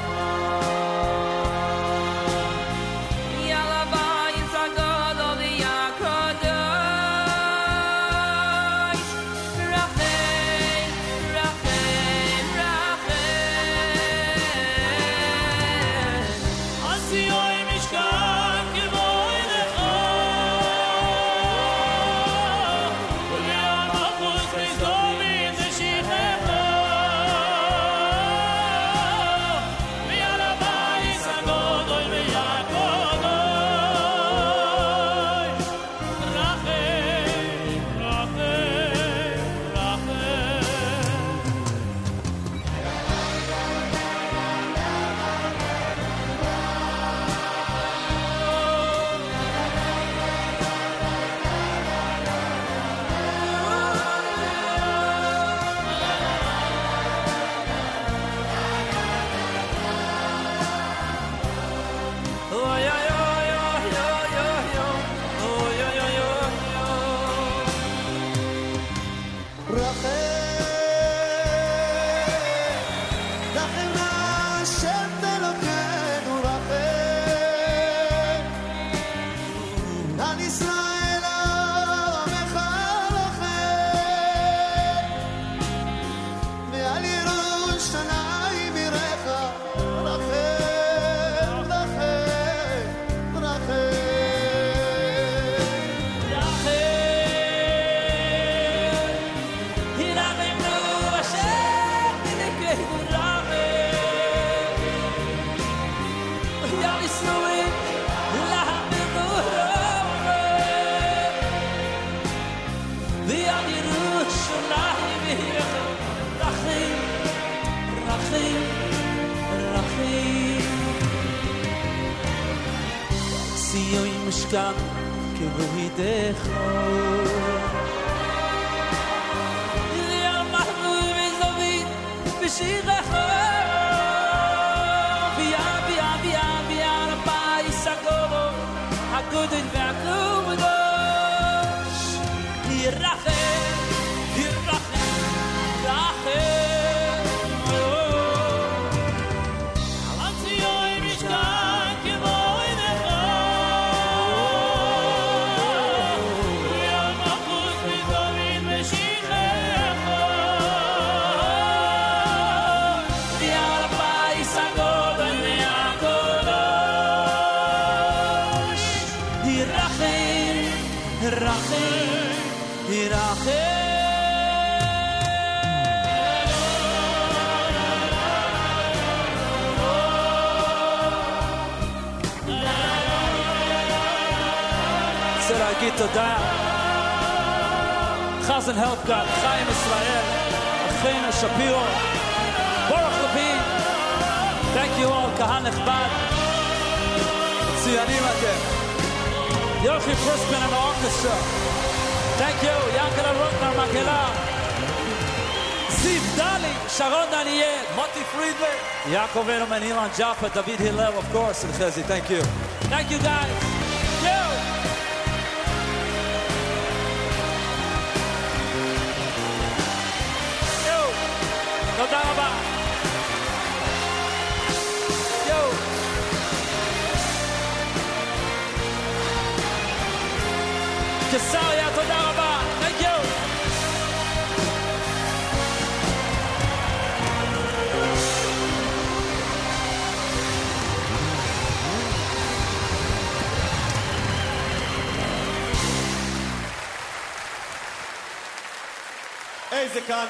תודה Chazan Helfgott, Chaim Israel, Achena Shapiro, Baruch Levine. Thank you all, קהל נכבד. מצוינים אתם. יוכי פריסמן and the orchestra. Thank you, ינקלה רוטנר, מקהלה. זיו דלי, שרון דניאל, מוטי פרידמן, יעקב אלמן, אילן ג'אפה, דוד הלל, of course, and Chezi, thank you. Thank you guys.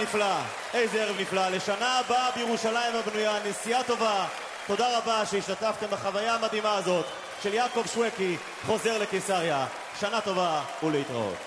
נפלא, איזה ערב נפלא. לשנה הבאה בירושלים הבנויה, נסיעה טובה. תודה רבה שהשתתפתם בחוויה המדהימה הזאת של יעקב שווקי, חוזר לקיסריה. שנה טובה ולהתראות.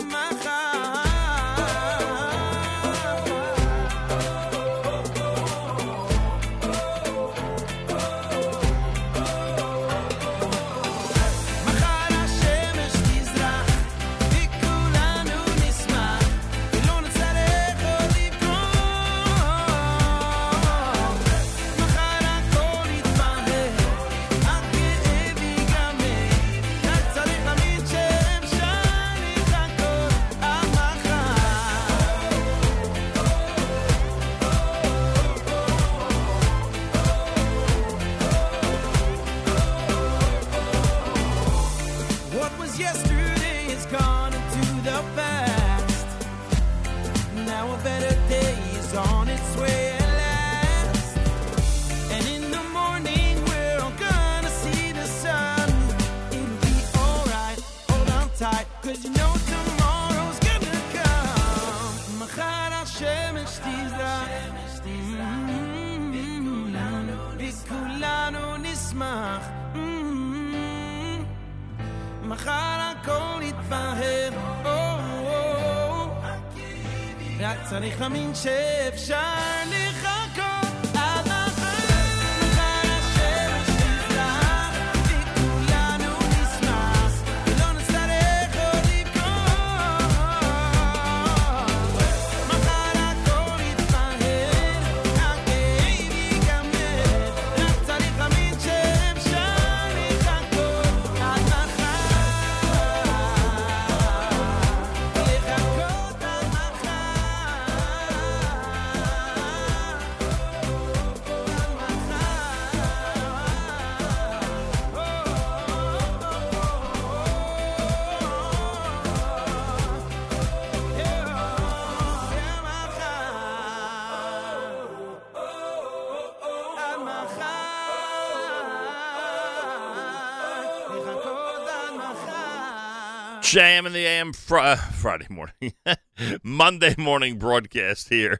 צריך להאמין שאפשר JM in the AM fr- uh, Friday morning, Monday morning broadcast here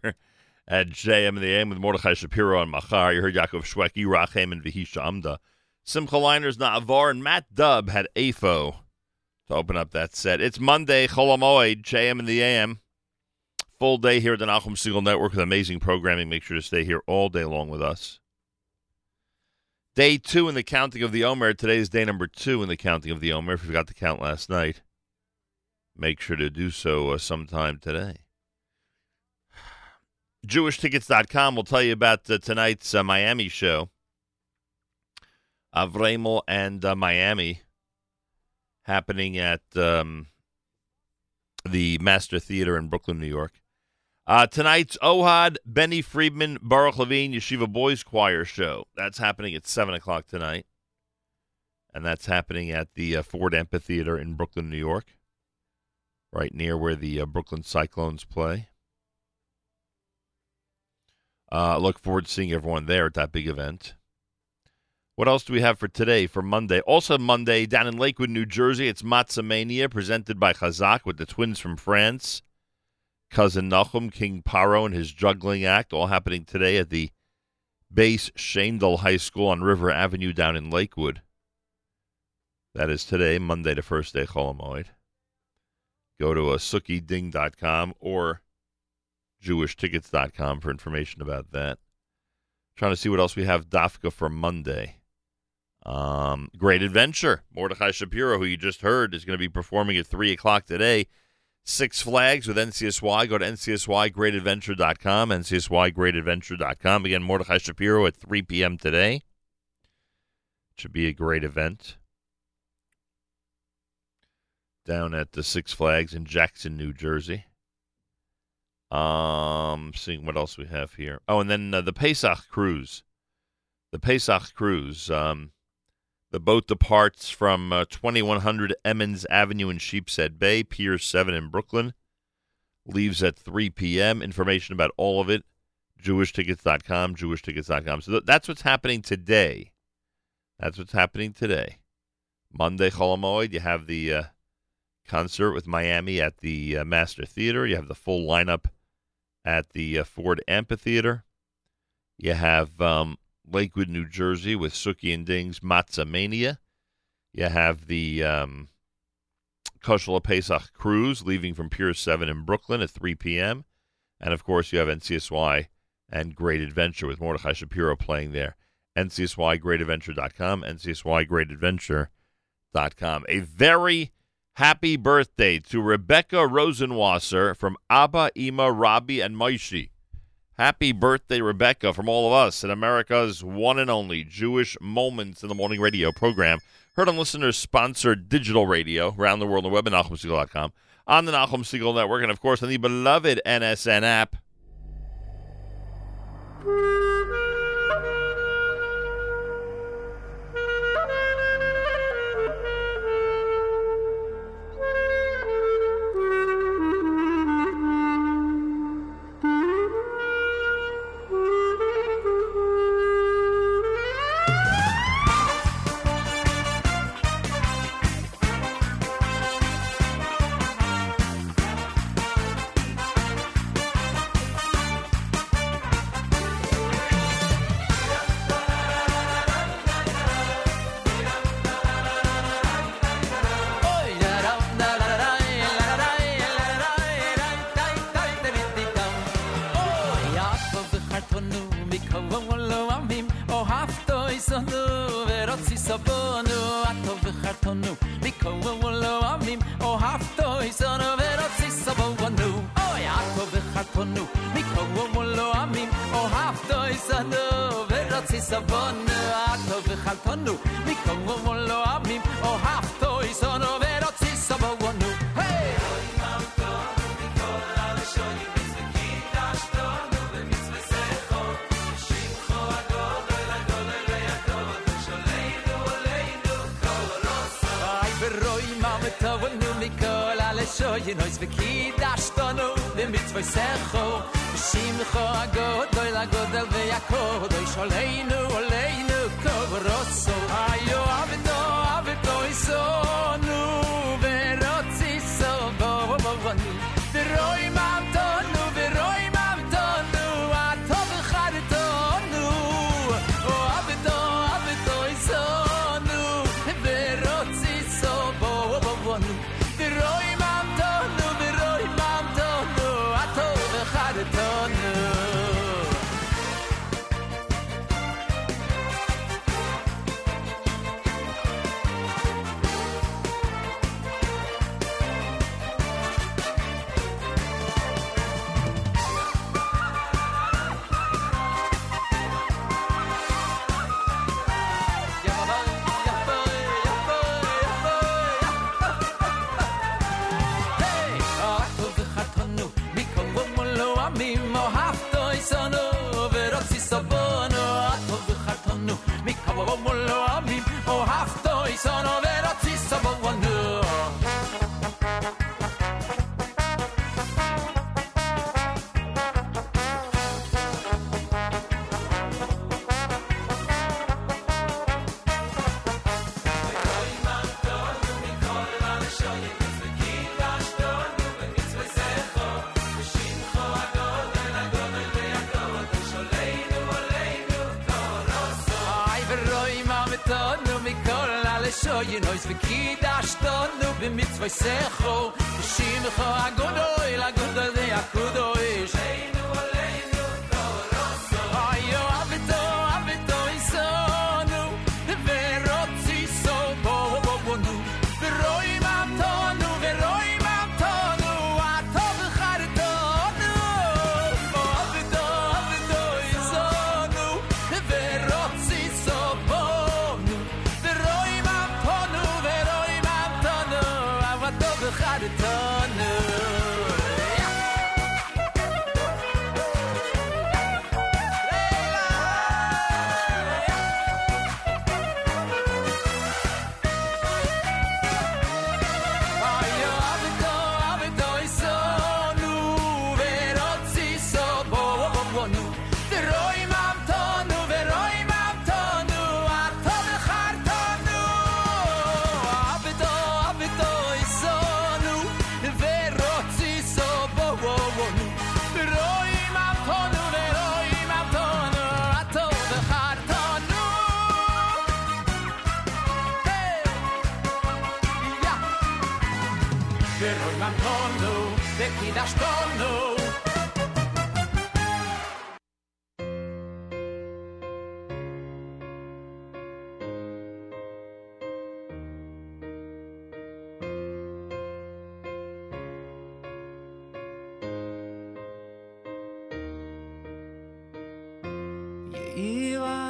at JM in the AM with Mordechai Shapiro and Machar. You heard Yaakov Shweki, Rachem, and Vihisha Amda. Simcha Leiner's, Na'avar, and Matt Dubb had AFO to open up that set. It's Monday, Chol Hamoed, JM in the AM. Full day here at the Nachum Segal Network with amazing programming. Make sure to stay here all day long with us. Day two in the counting of the Omer. Today is day number two in the counting of the Omer. If you forgot to count last night, make sure to do so uh, sometime today. JewishTickets.com will tell you about uh, tonight's uh, Miami show. Avremel and uh, Miami happening at um, the Master Theater in Brooklyn, New York. Uh, tonight's Ohad, Benny Friedman, Baruch Levine, Yeshiva Boys Choir show. That's happening at 7 o'clock tonight. And that's happening at the uh, Ford Amphitheater in Brooklyn, New York, right near where the uh, Brooklyn Cyclones play. Uh, look forward to seeing everyone there at that big event. What else do we have for today, for Monday? Also, Monday, down in Lakewood, New Jersey, it's Matzah Mania presented by Chazak with the twins from France. Cousin Nachum, King Paro, and his juggling act, all happening today at the Bais Shaindel High School on River Avenue down in Lakewood. That is today, Monday, the first day, Chol Hamoed. Go to uh, sukkiding.com or jewishtickets.com for information about that. Trying to see what else we have Dafka for Monday. Um, Great Adventure. Mordechai Shapiro, who you just heard, is going to be performing at 3 o'clock today. Six Flags with NCSY. Go to ncsygreatadventure.com, ncsygreatadventure.com. Again, Mordechai Shapiro at 3 p.m. today. Should be a great event. Down at the Six Flags in Jackson, New Jersey. Um, seeing what else we have here. Oh, and then uh, the Pesach cruise. The Pesach cruise. Um, the boat departs from uh, 2100 Emmons Avenue in Sheepshead Bay, Pier 7 in Brooklyn. Leaves at 3 p.m. Information about all of it, jewishtickets.com, jewishtickets.com. So th- that's what's happening today. That's what's happening today. Monday, Chol Hamoed, you have the uh, concert with Miami at the uh, Master Theater. You have the full lineup at the uh, Ford Amphitheater. You have um, Lakewood, New Jersey, with Suki and Ding's Matzah Mania. You have the um, Koshala Pesach Cruise leaving from Pier 7 in Brooklyn at 3 p.m. And, of course, you have NCSY and Great Adventure with Mordechai Shapiro playing there. NCSYGreatAdventure.com, NCSYGreatAdventure.com. A very happy birthday to Rebecca Rosenwasser from Abba, Ima, Robbie, and Moishi. Happy birthday, Rebecca, from all of us at America's one and only Jewish Moments in the Morning radio program. Heard on listeners sponsored digital radio around the world on the web at NachumSegal.com, on the Nachum Segal Network, and of course on the beloved NSN app.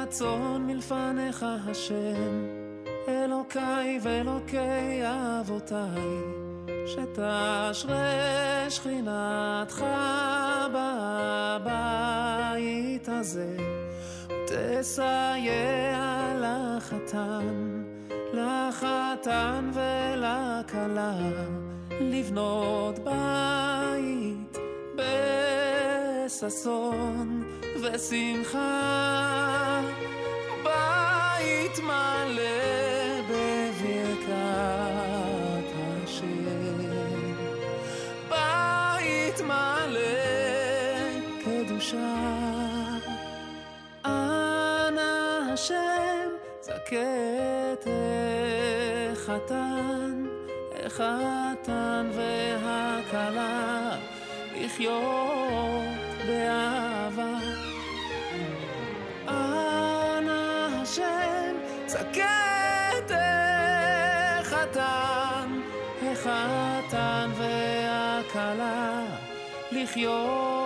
רצון מלפניך השם, אלוקיי ואלוקי אבותיי, שתשרה שכינתך בבית הזה, ותסייע לחתן, לחתן ולכלה, לבנות בית בששון ושמחה. החתן, החתן והכלה, לחיות באהבה. אנא השם, זכה החתן, החתן והכלה, לחיות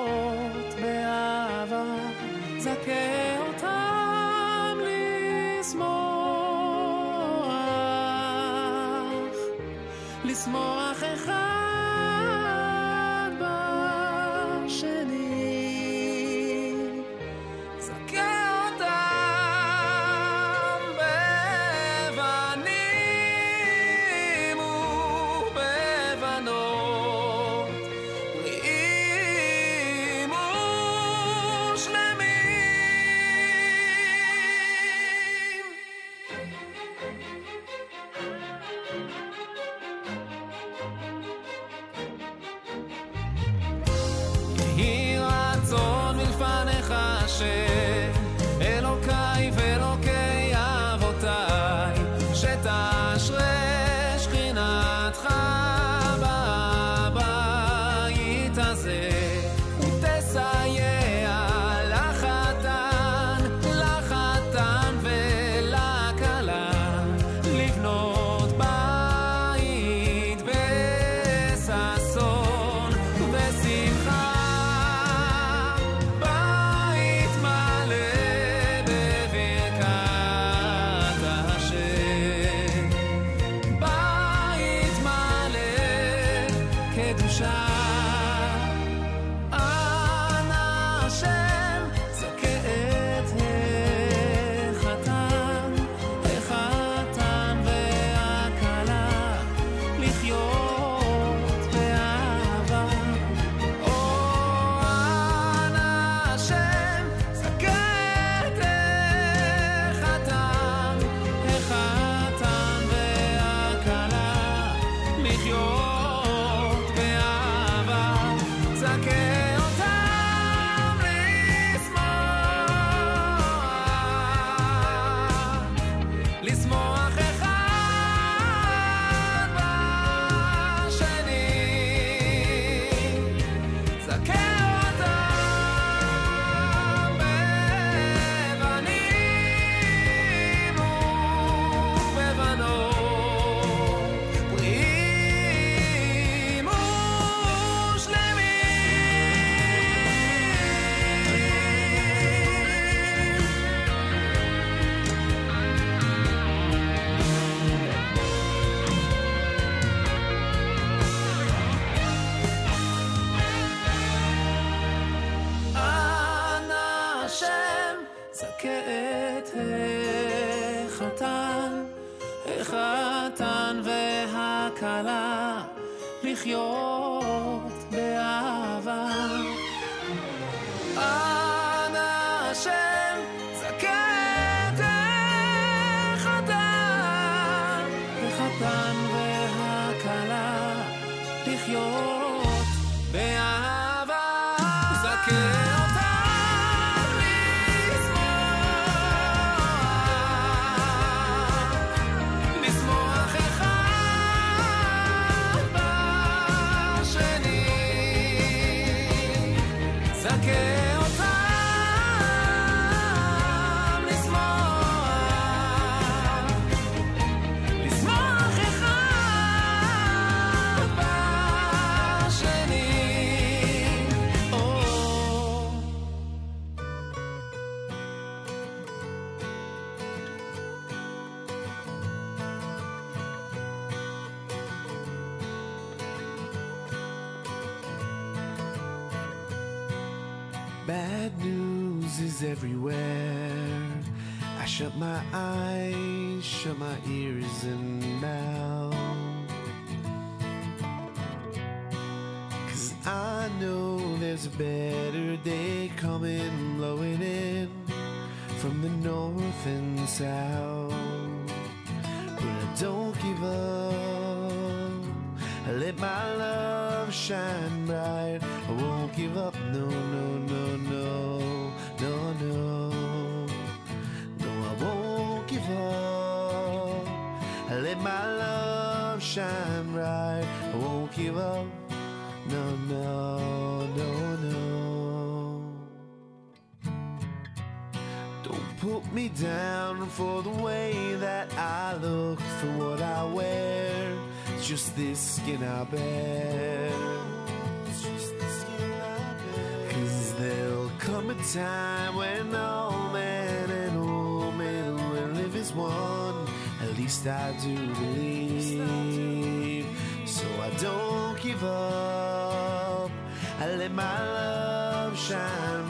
Cause I know there's a better day coming, blowing in from the north and south. But I don't give up. I let my love shine bright. I won't give up. No, no, no, no, no, no. No, I won't give up. I let my love shine bright. I won't give up. No, no, no. Don't put me down for the way that I look, for what I wear. It's just this skin I bear. Cause there'll come a time when all men and women will live as one. At least I do believe. So I don't give up. I let my love shine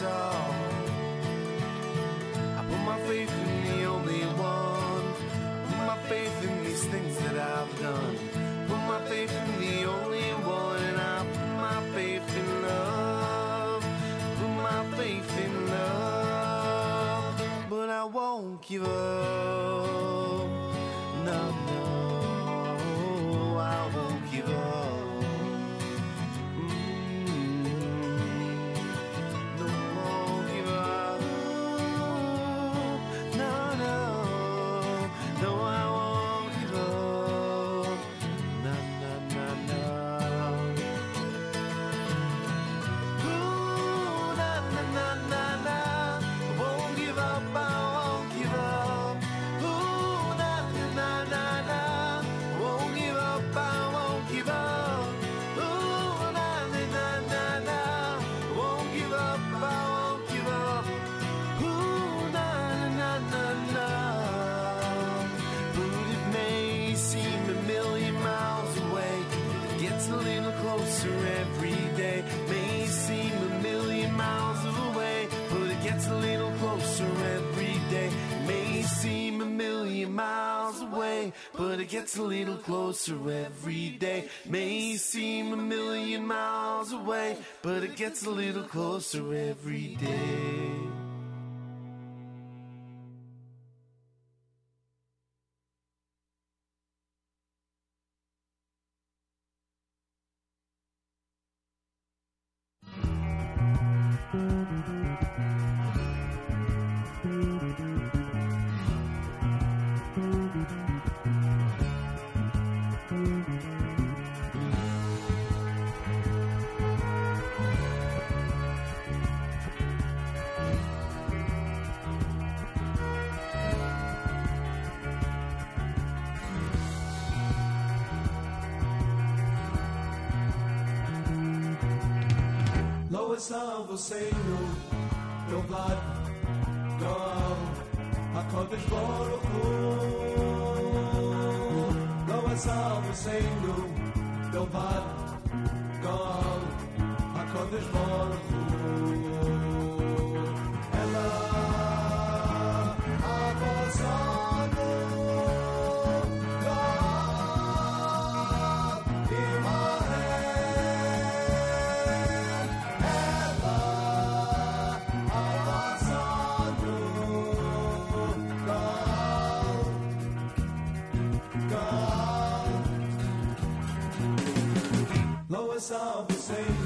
tall. I put my faith in the only one. Put my faith in these things that I've done. Put my faith in the only one, and I put my faith in love. Put my faith in love, but I won't give up. It gets a little closer every day. May seem a million miles away, but it gets a little closer every day. same.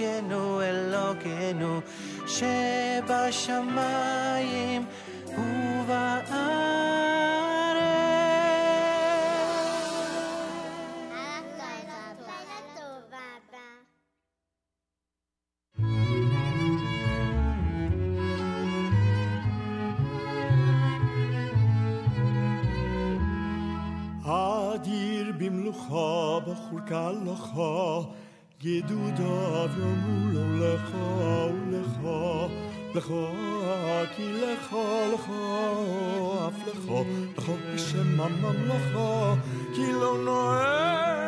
אלוקינו, אלוקינו, שבשמיים במלוכה, בחולקה לוכה גדודיו יאמרו לו לך ולך לך כי לך לך אף לך לך בשם הממלכה כי לא נוהג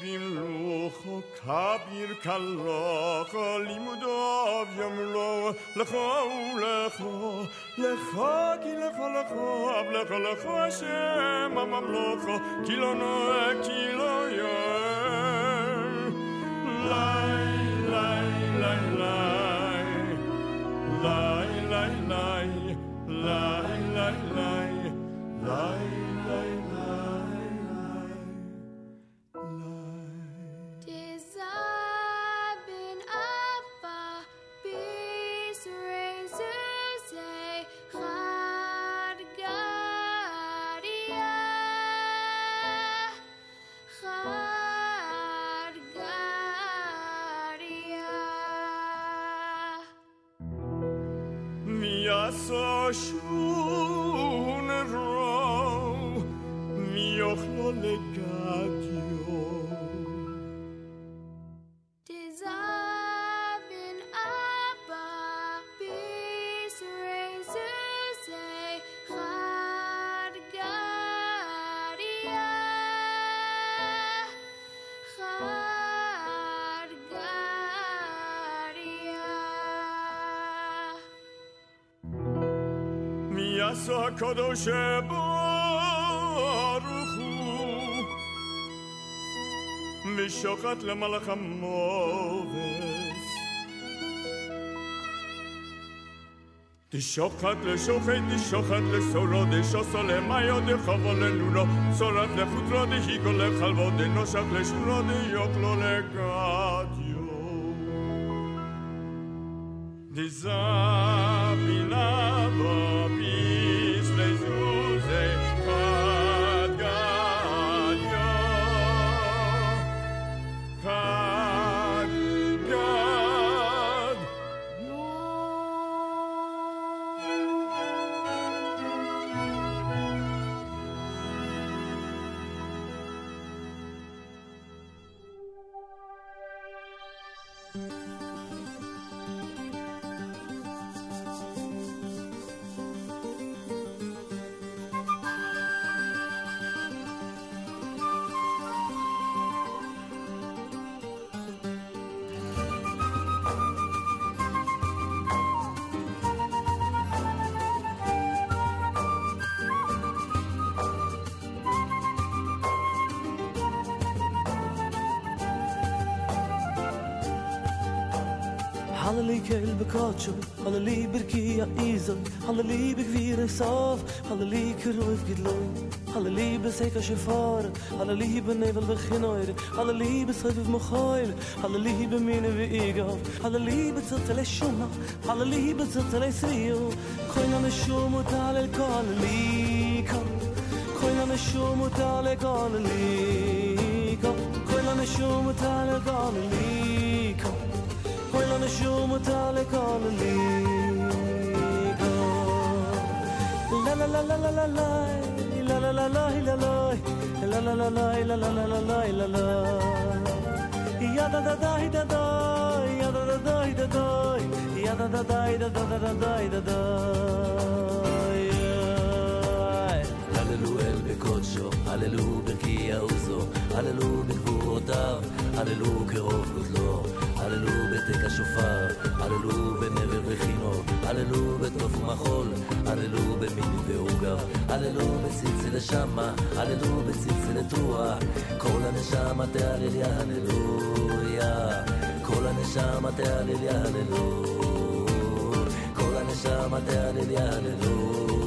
din luch ka bir kallo limudo avyom lo lecho lecho lecho ki lecho lecho ab lecho lecho Hashem amam lecho ki lo no e ki lo yem lai so sure شک دوشه با رو خو میشکت ل ملاخم مالس دیشکت ل شو فای دیشکت ل صرده ش سلامایو دخواه ولندونو صرده فطراتی گله خالو دنوسه کلش نودی یکلو alle liebe gwire sof alle liebe ruf git loy alle liebe seit as gefor alle liebe nevel begin oire alle liebe seit uf mochoyl alle liebe mine we ego eh alle liebe zu tele shuma alle liebe zu tele sriu koin an shuma tal el kol li kom koin an shuma tal el kol li kom koin an shuma tal el kol li kom koin an shuma tal el kol li kom הללו אל בקודשו, הללו ברכי עוזו, הללו בגבורותיו, הללו כרוב גודלו, הללו בתק השופר, הללו בנבר וכינור, הללו בטוף ומחול, הללו במין ועוגב, הללו בצלצל שמה, הללו בצלצל רוח, כל הנשמה תהלל יא הללויה, כל הנשמה תהלל יא הללויה, כל הנשמה תהלל יא הללויה.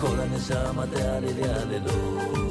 כל הנשמה תהלל יהללויה.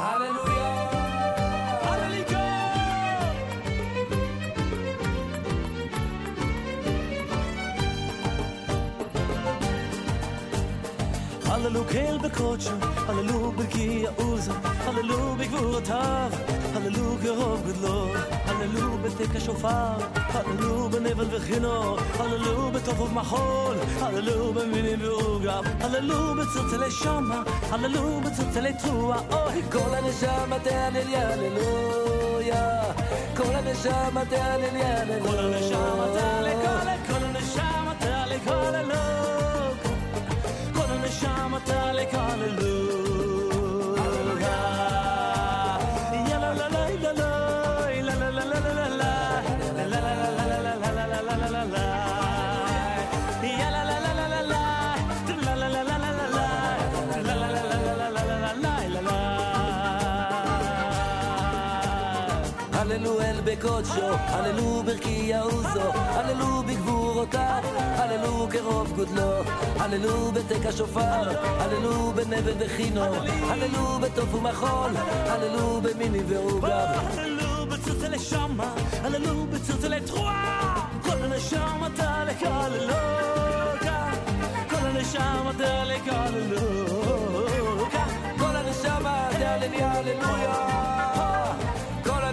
Halleluja kel Hallelujah, halleluja bekia Hallelujah, halleluja bigvur tav, halleluja hob oh, gudlo. הללו בתק השופר, הללו בנבל וחינו, הללו בטוב ובמחול, הללו במינים ועוגב, הללו בצלצלי שמה, הללו בצלצלי תרועה, אוי כל הנשמה תהלל יהללויה, כל הנשמה תהלל יהללויה, כל הנשמה תהלל כל הנשמה תהלל כל אלוק, כל הנשמה תהלל אל בקודשו, הללו ברכי יעוזו, הללו בגבורותיו, הללו כרוב גודלו, הללו בתק השופר, הללו בנבל וחינו, הללו בתוף ומחול, הללו במיני ועוגב. הללו בצלצלי שמה, הללו בצלצלי תרועה, כל הנשמה תעלה כהללוקה, כל הנשמה תעלה כהללוקה, כל הנשמה תהלל יהללויה,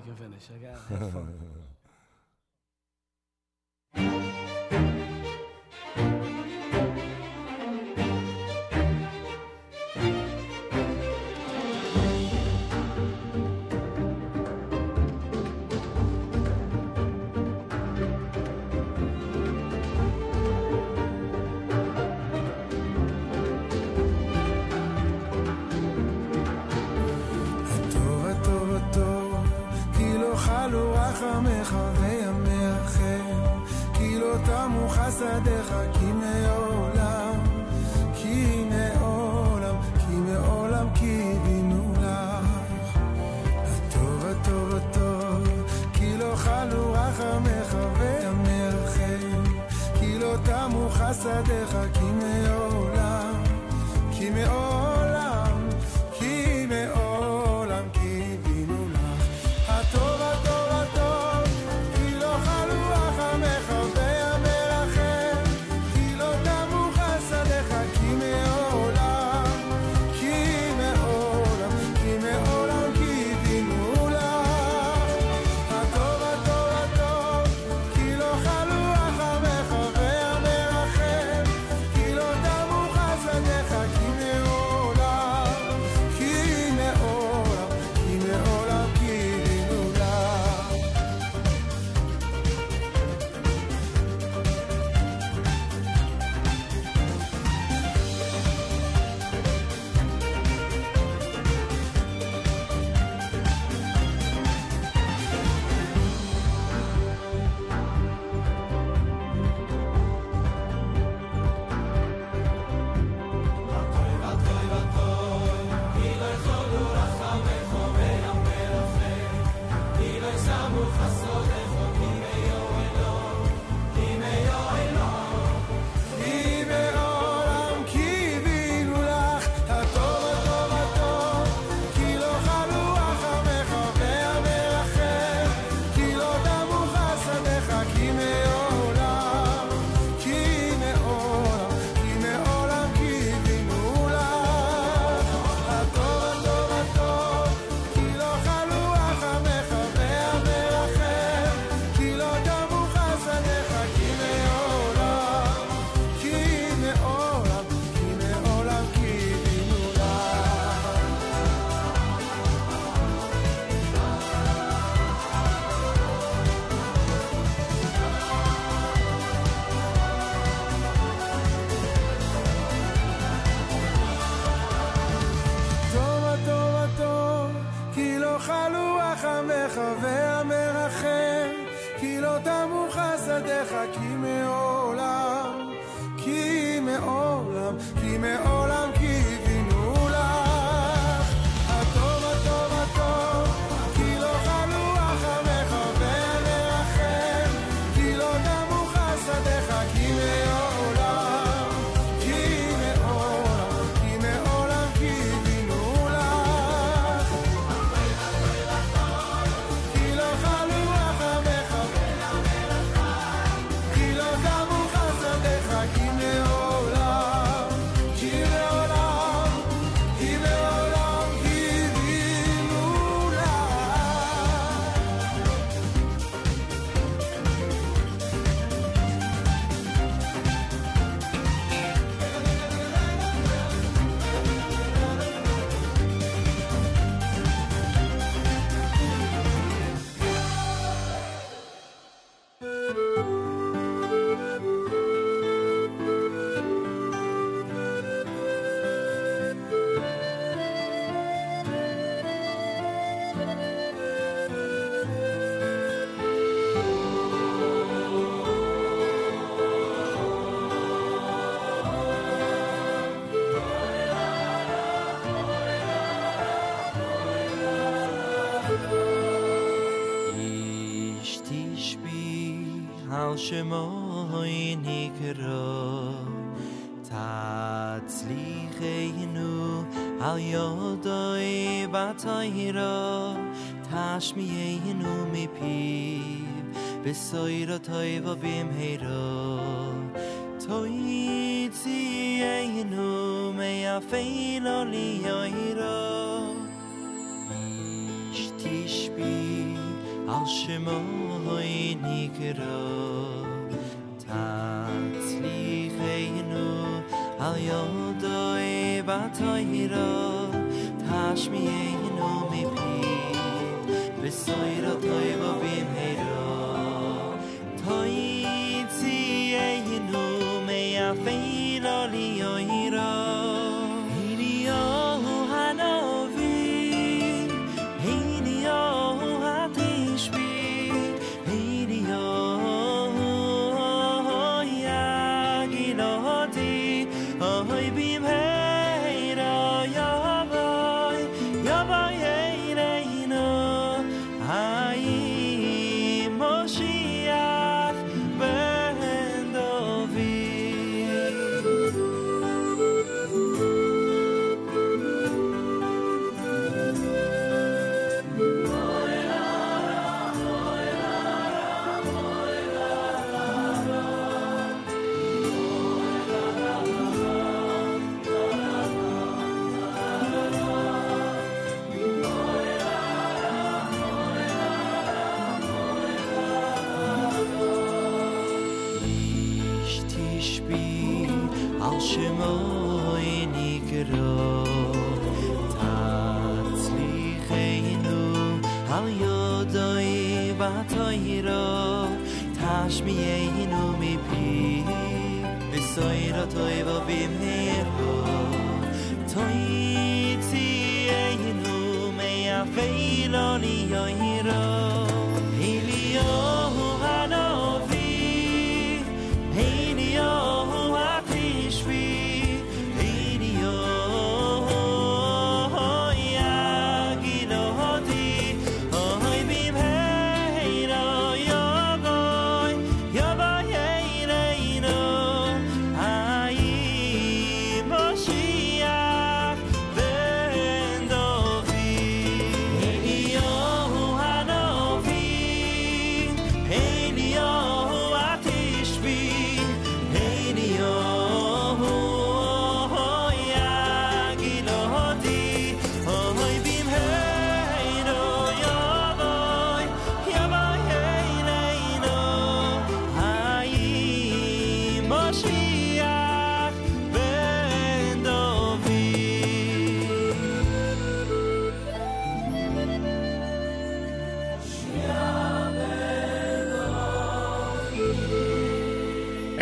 que eu finish. I חסדיך, כי מעולם, כי מעולם, כי מעולם קיווינו לך. הטוב הטוב הטוב, כי לא חלו רחמך וימיכם, כי לא תמו חסדיך, כי מעולם, שמוי נקרא תצליחנו על יודוי hal yo מפיו batayro tash miye nu mi אַ טוירא טשמי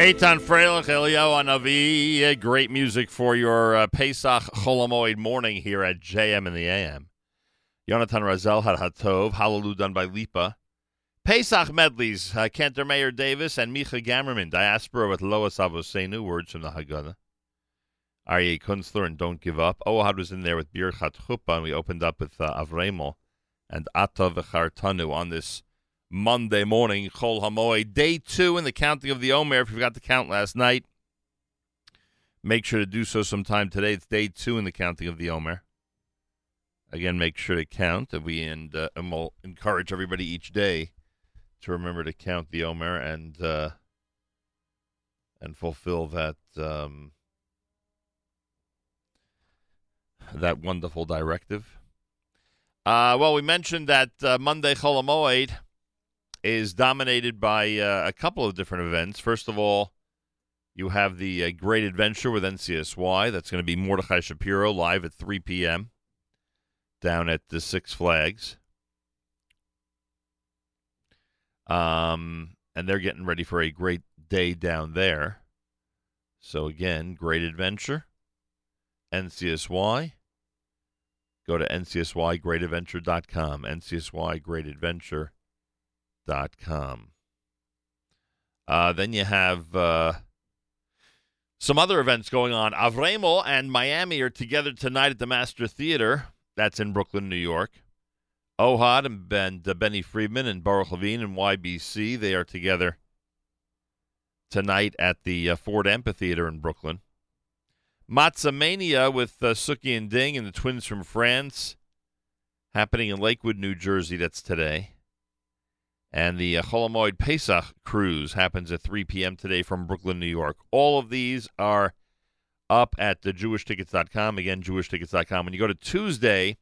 Eitan Freilich, Elio Anavi. Great music for your uh, Pesach Chol Hamoed morning here at JM in the AM. Yonatan Razel had Hatov, Hallelujah done by Lipa. Pesach medleys, uh, Cantor Mayor Davis and Micha Gamerman, Diaspora with Lois Avosenu, words from the Haggadah. Aryeh Kunstler and Don't Give Up. Ohad was in there with Birchat Chuppah, and we opened up with uh, Avremel and Atav V'chartanu on this Monday morning, Chol Hamoed. Day two in the counting of the Omer. If you forgot to count last night, make sure to do so sometime today. It's day two in the counting of the Omer. Again, make sure to count. And we and, uh, and we'll encourage everybody each day to remember to count the Omer and uh, and fulfill that um, that wonderful directive. Uh, well, we mentioned that uh, Monday Chol Hamoed is dominated by uh, a couple of different events. First of all, you have the uh, Great Adventure with NCSY. That's going to be Mordechai Shapiro live at 3 p.m. down at the Six Flags. Um, and they're getting ready for a great day down there. So, again, Great Adventure, NCSY. Go to ncsygreatadventure.com, ncsygreatadventure.com. Uh, then you have uh, some other events going on. Avremel and Miami are together tonight at the Master Theater. That's in Brooklyn, New York. Ohad and, ben, Benny Friedman and Baruch Levine and YBC, they are together tonight at the uh, Ford Amphitheater in Brooklyn. Matzah Mania with uh, Suki and Ding and the twins from France, happening in Lakewood, New Jersey. That's today. And the uh, Chol Hamoed Pesach cruise happens at 3 p.m. today from Brooklyn, New York. All of these are up at the JewishTickets.com. Again, JewishTickets.com. When you go to Tuesday,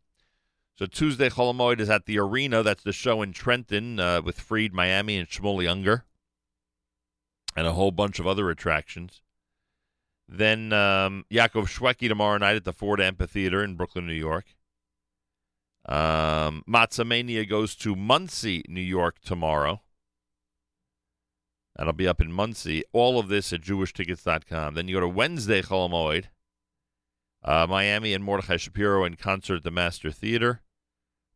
so Tuesday Chol Hamoed is at the Arena. That's the show in Trenton uh, with Fried Miami and Shmuel Younger, and a whole bunch of other attractions. Then um, Yaakov Shweki tomorrow night at the Ford Amphitheater in Brooklyn, New York. Um, Matzah Mania goes to Monsey, New York tomorrow. That'll be up in Monsey. All of this at JewishTickets.com. Then you go to Wednesday Chol Hamoed. Uh, Miami and Mordechai Shapiro in concert at the Master Theater.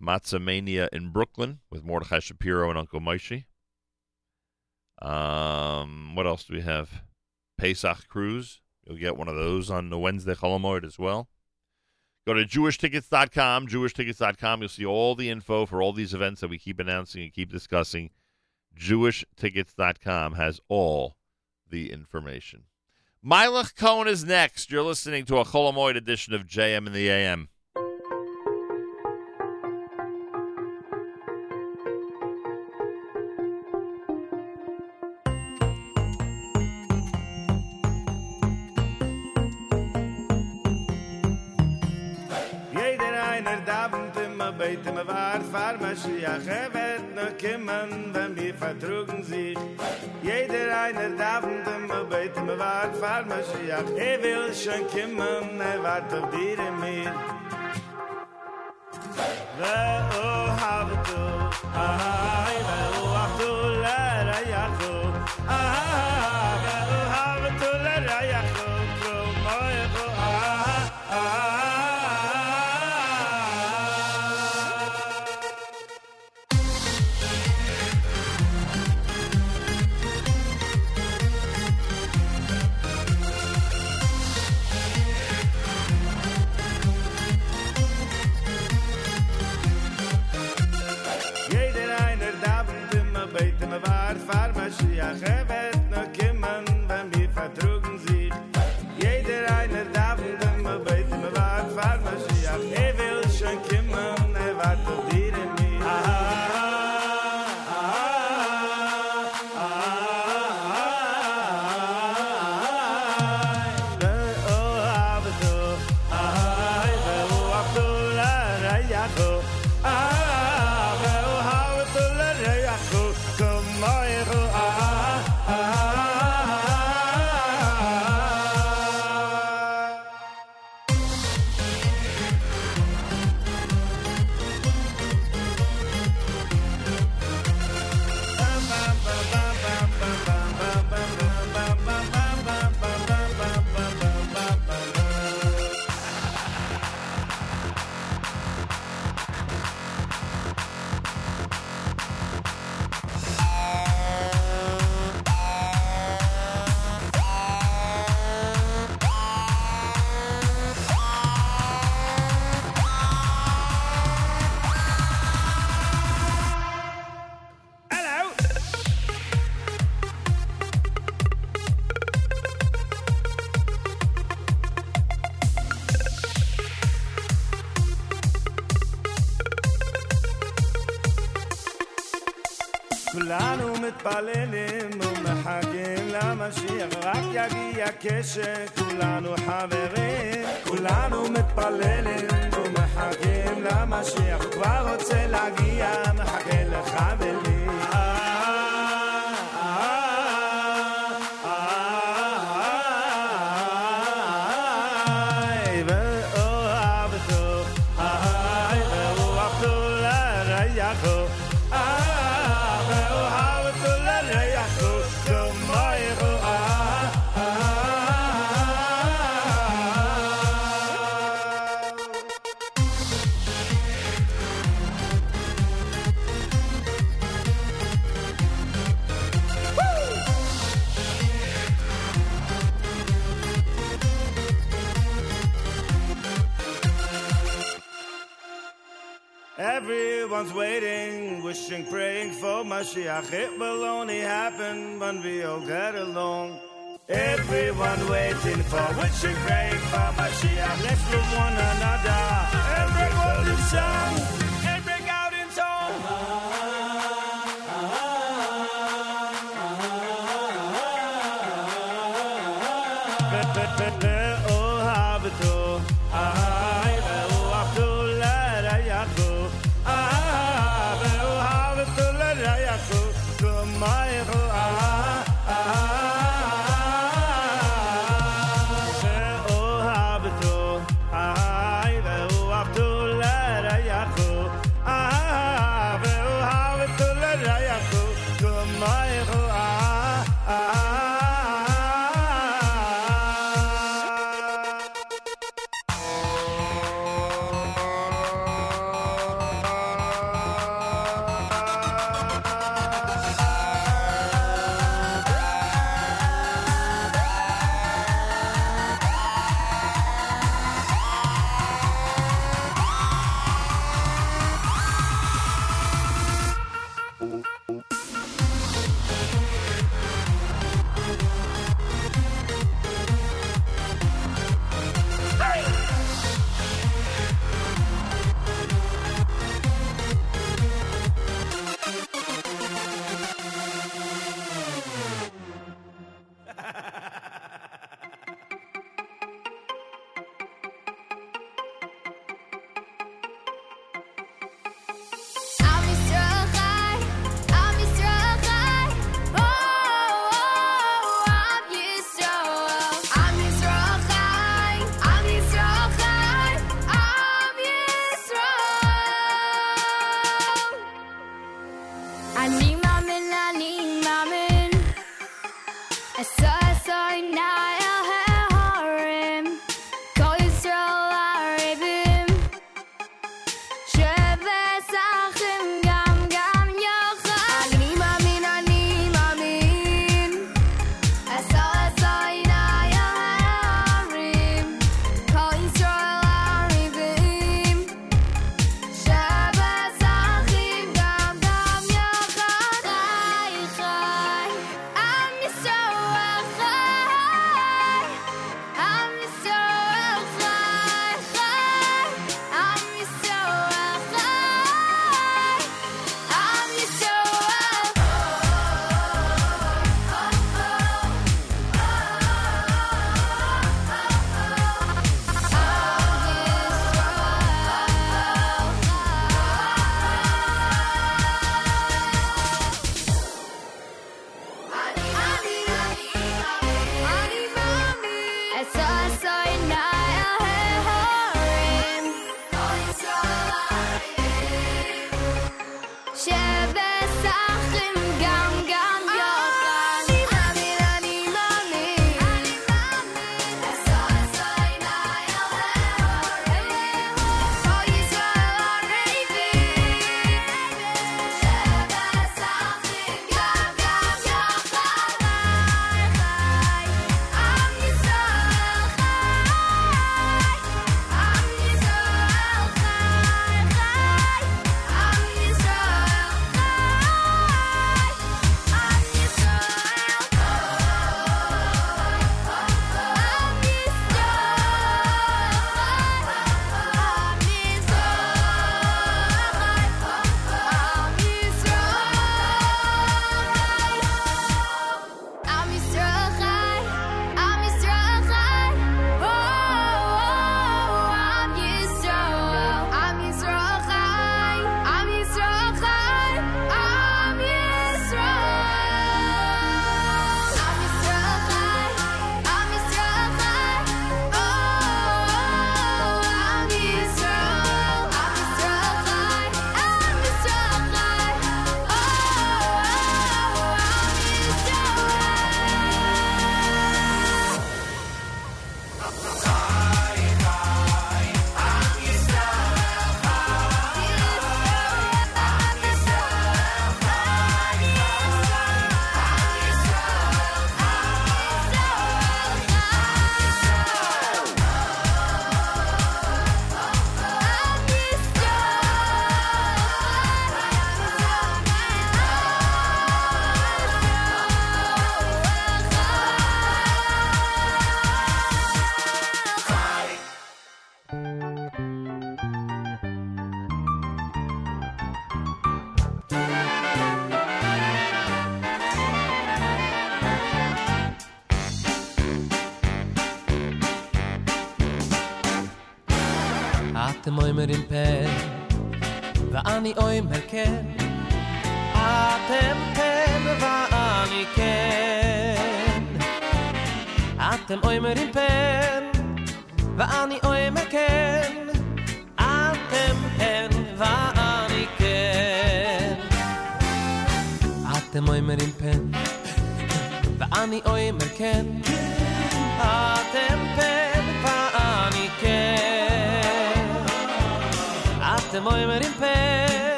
Matzah Mania in Brooklyn with Mordechai Shapiro and Uncle Moshe. Um, what else do we have? Pesach Cruise. You'll get one of those on the Wednesday Chol Hamoed as well. Go to jewishtickets.com, jewishtickets.com. You'll see all the info for all these events that we keep announcing and keep discussing. Jewishtickets.com has all the information. Meilech Kohn is next. You're listening to a Chol Hamoed edition of JM in the AM. fahr Mashiach er wird noch kommen wenn wir vertrugen sich Jeder einer davent immer beit immer war fahr Mashiach er will schon kommen er wart auf dir und mir ואו הבדו, אהי ואו הבדו לרייכו, אהה ואו It will only happen when we all get along. Everyone waiting for what you pray for Mashiach. she left with one another. Everyone in song.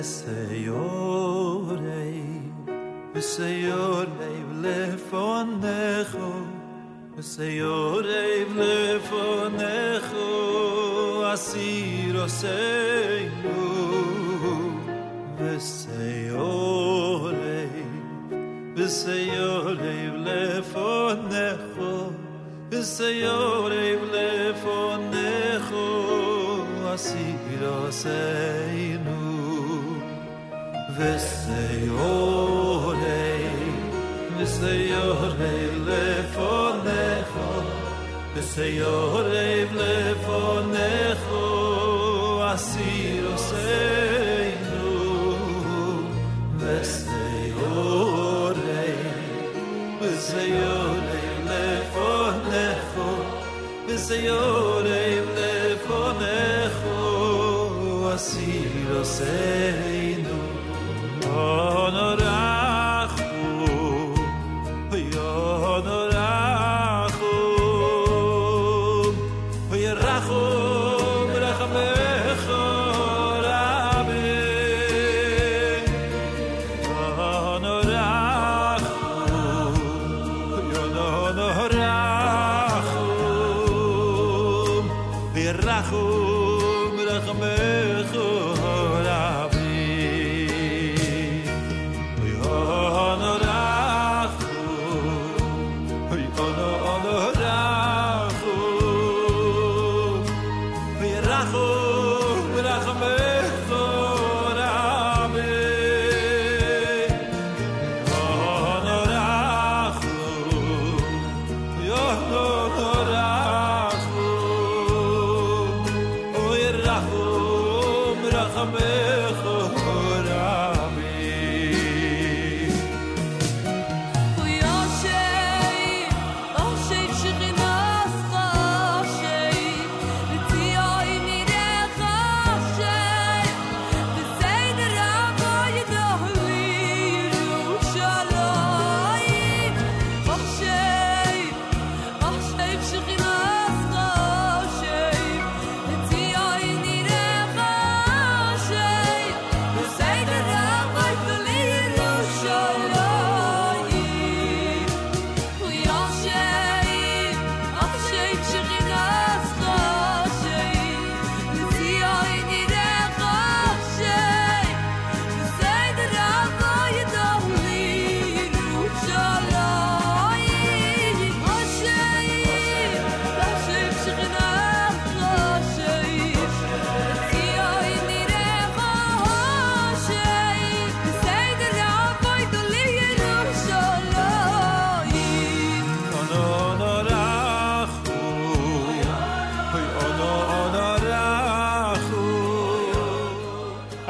Veseyorei,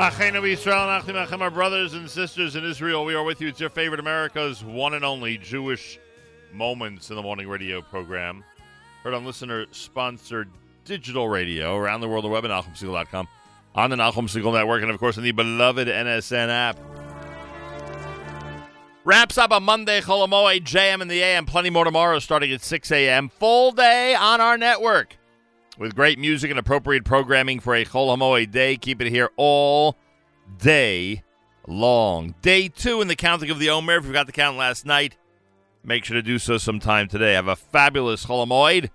Achenu Yisrael and our brothers and sisters in Israel. We are with you. It's your favorite America's one and only Jewish Moments in the Morning radio program. Heard on listener-sponsored digital radio around the world, the web at NachumSegal.com, on the Nachum Segal Network, and of course on the beloved NSN app. Wraps up a Monday Chol Hamoed JM in the AM. Plenty more tomorrow starting at 6 a.m. Full day on our network with great music and appropriate programming for a Chol Hamoed day. Keep it here all day long. Day two in the counting of the Omer. If you got the count last night, make sure to do so sometime today. Have a fabulous Chol Hamoed,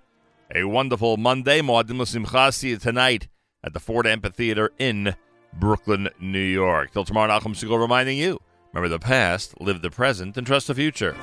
a wonderful Monday. Moadim L'Simcha. See you tonight at the Ford Amphitheater in Brooklyn, New York. Till tomorrow, Nachum Segal reminding you, remember the past, live the present, and trust the future.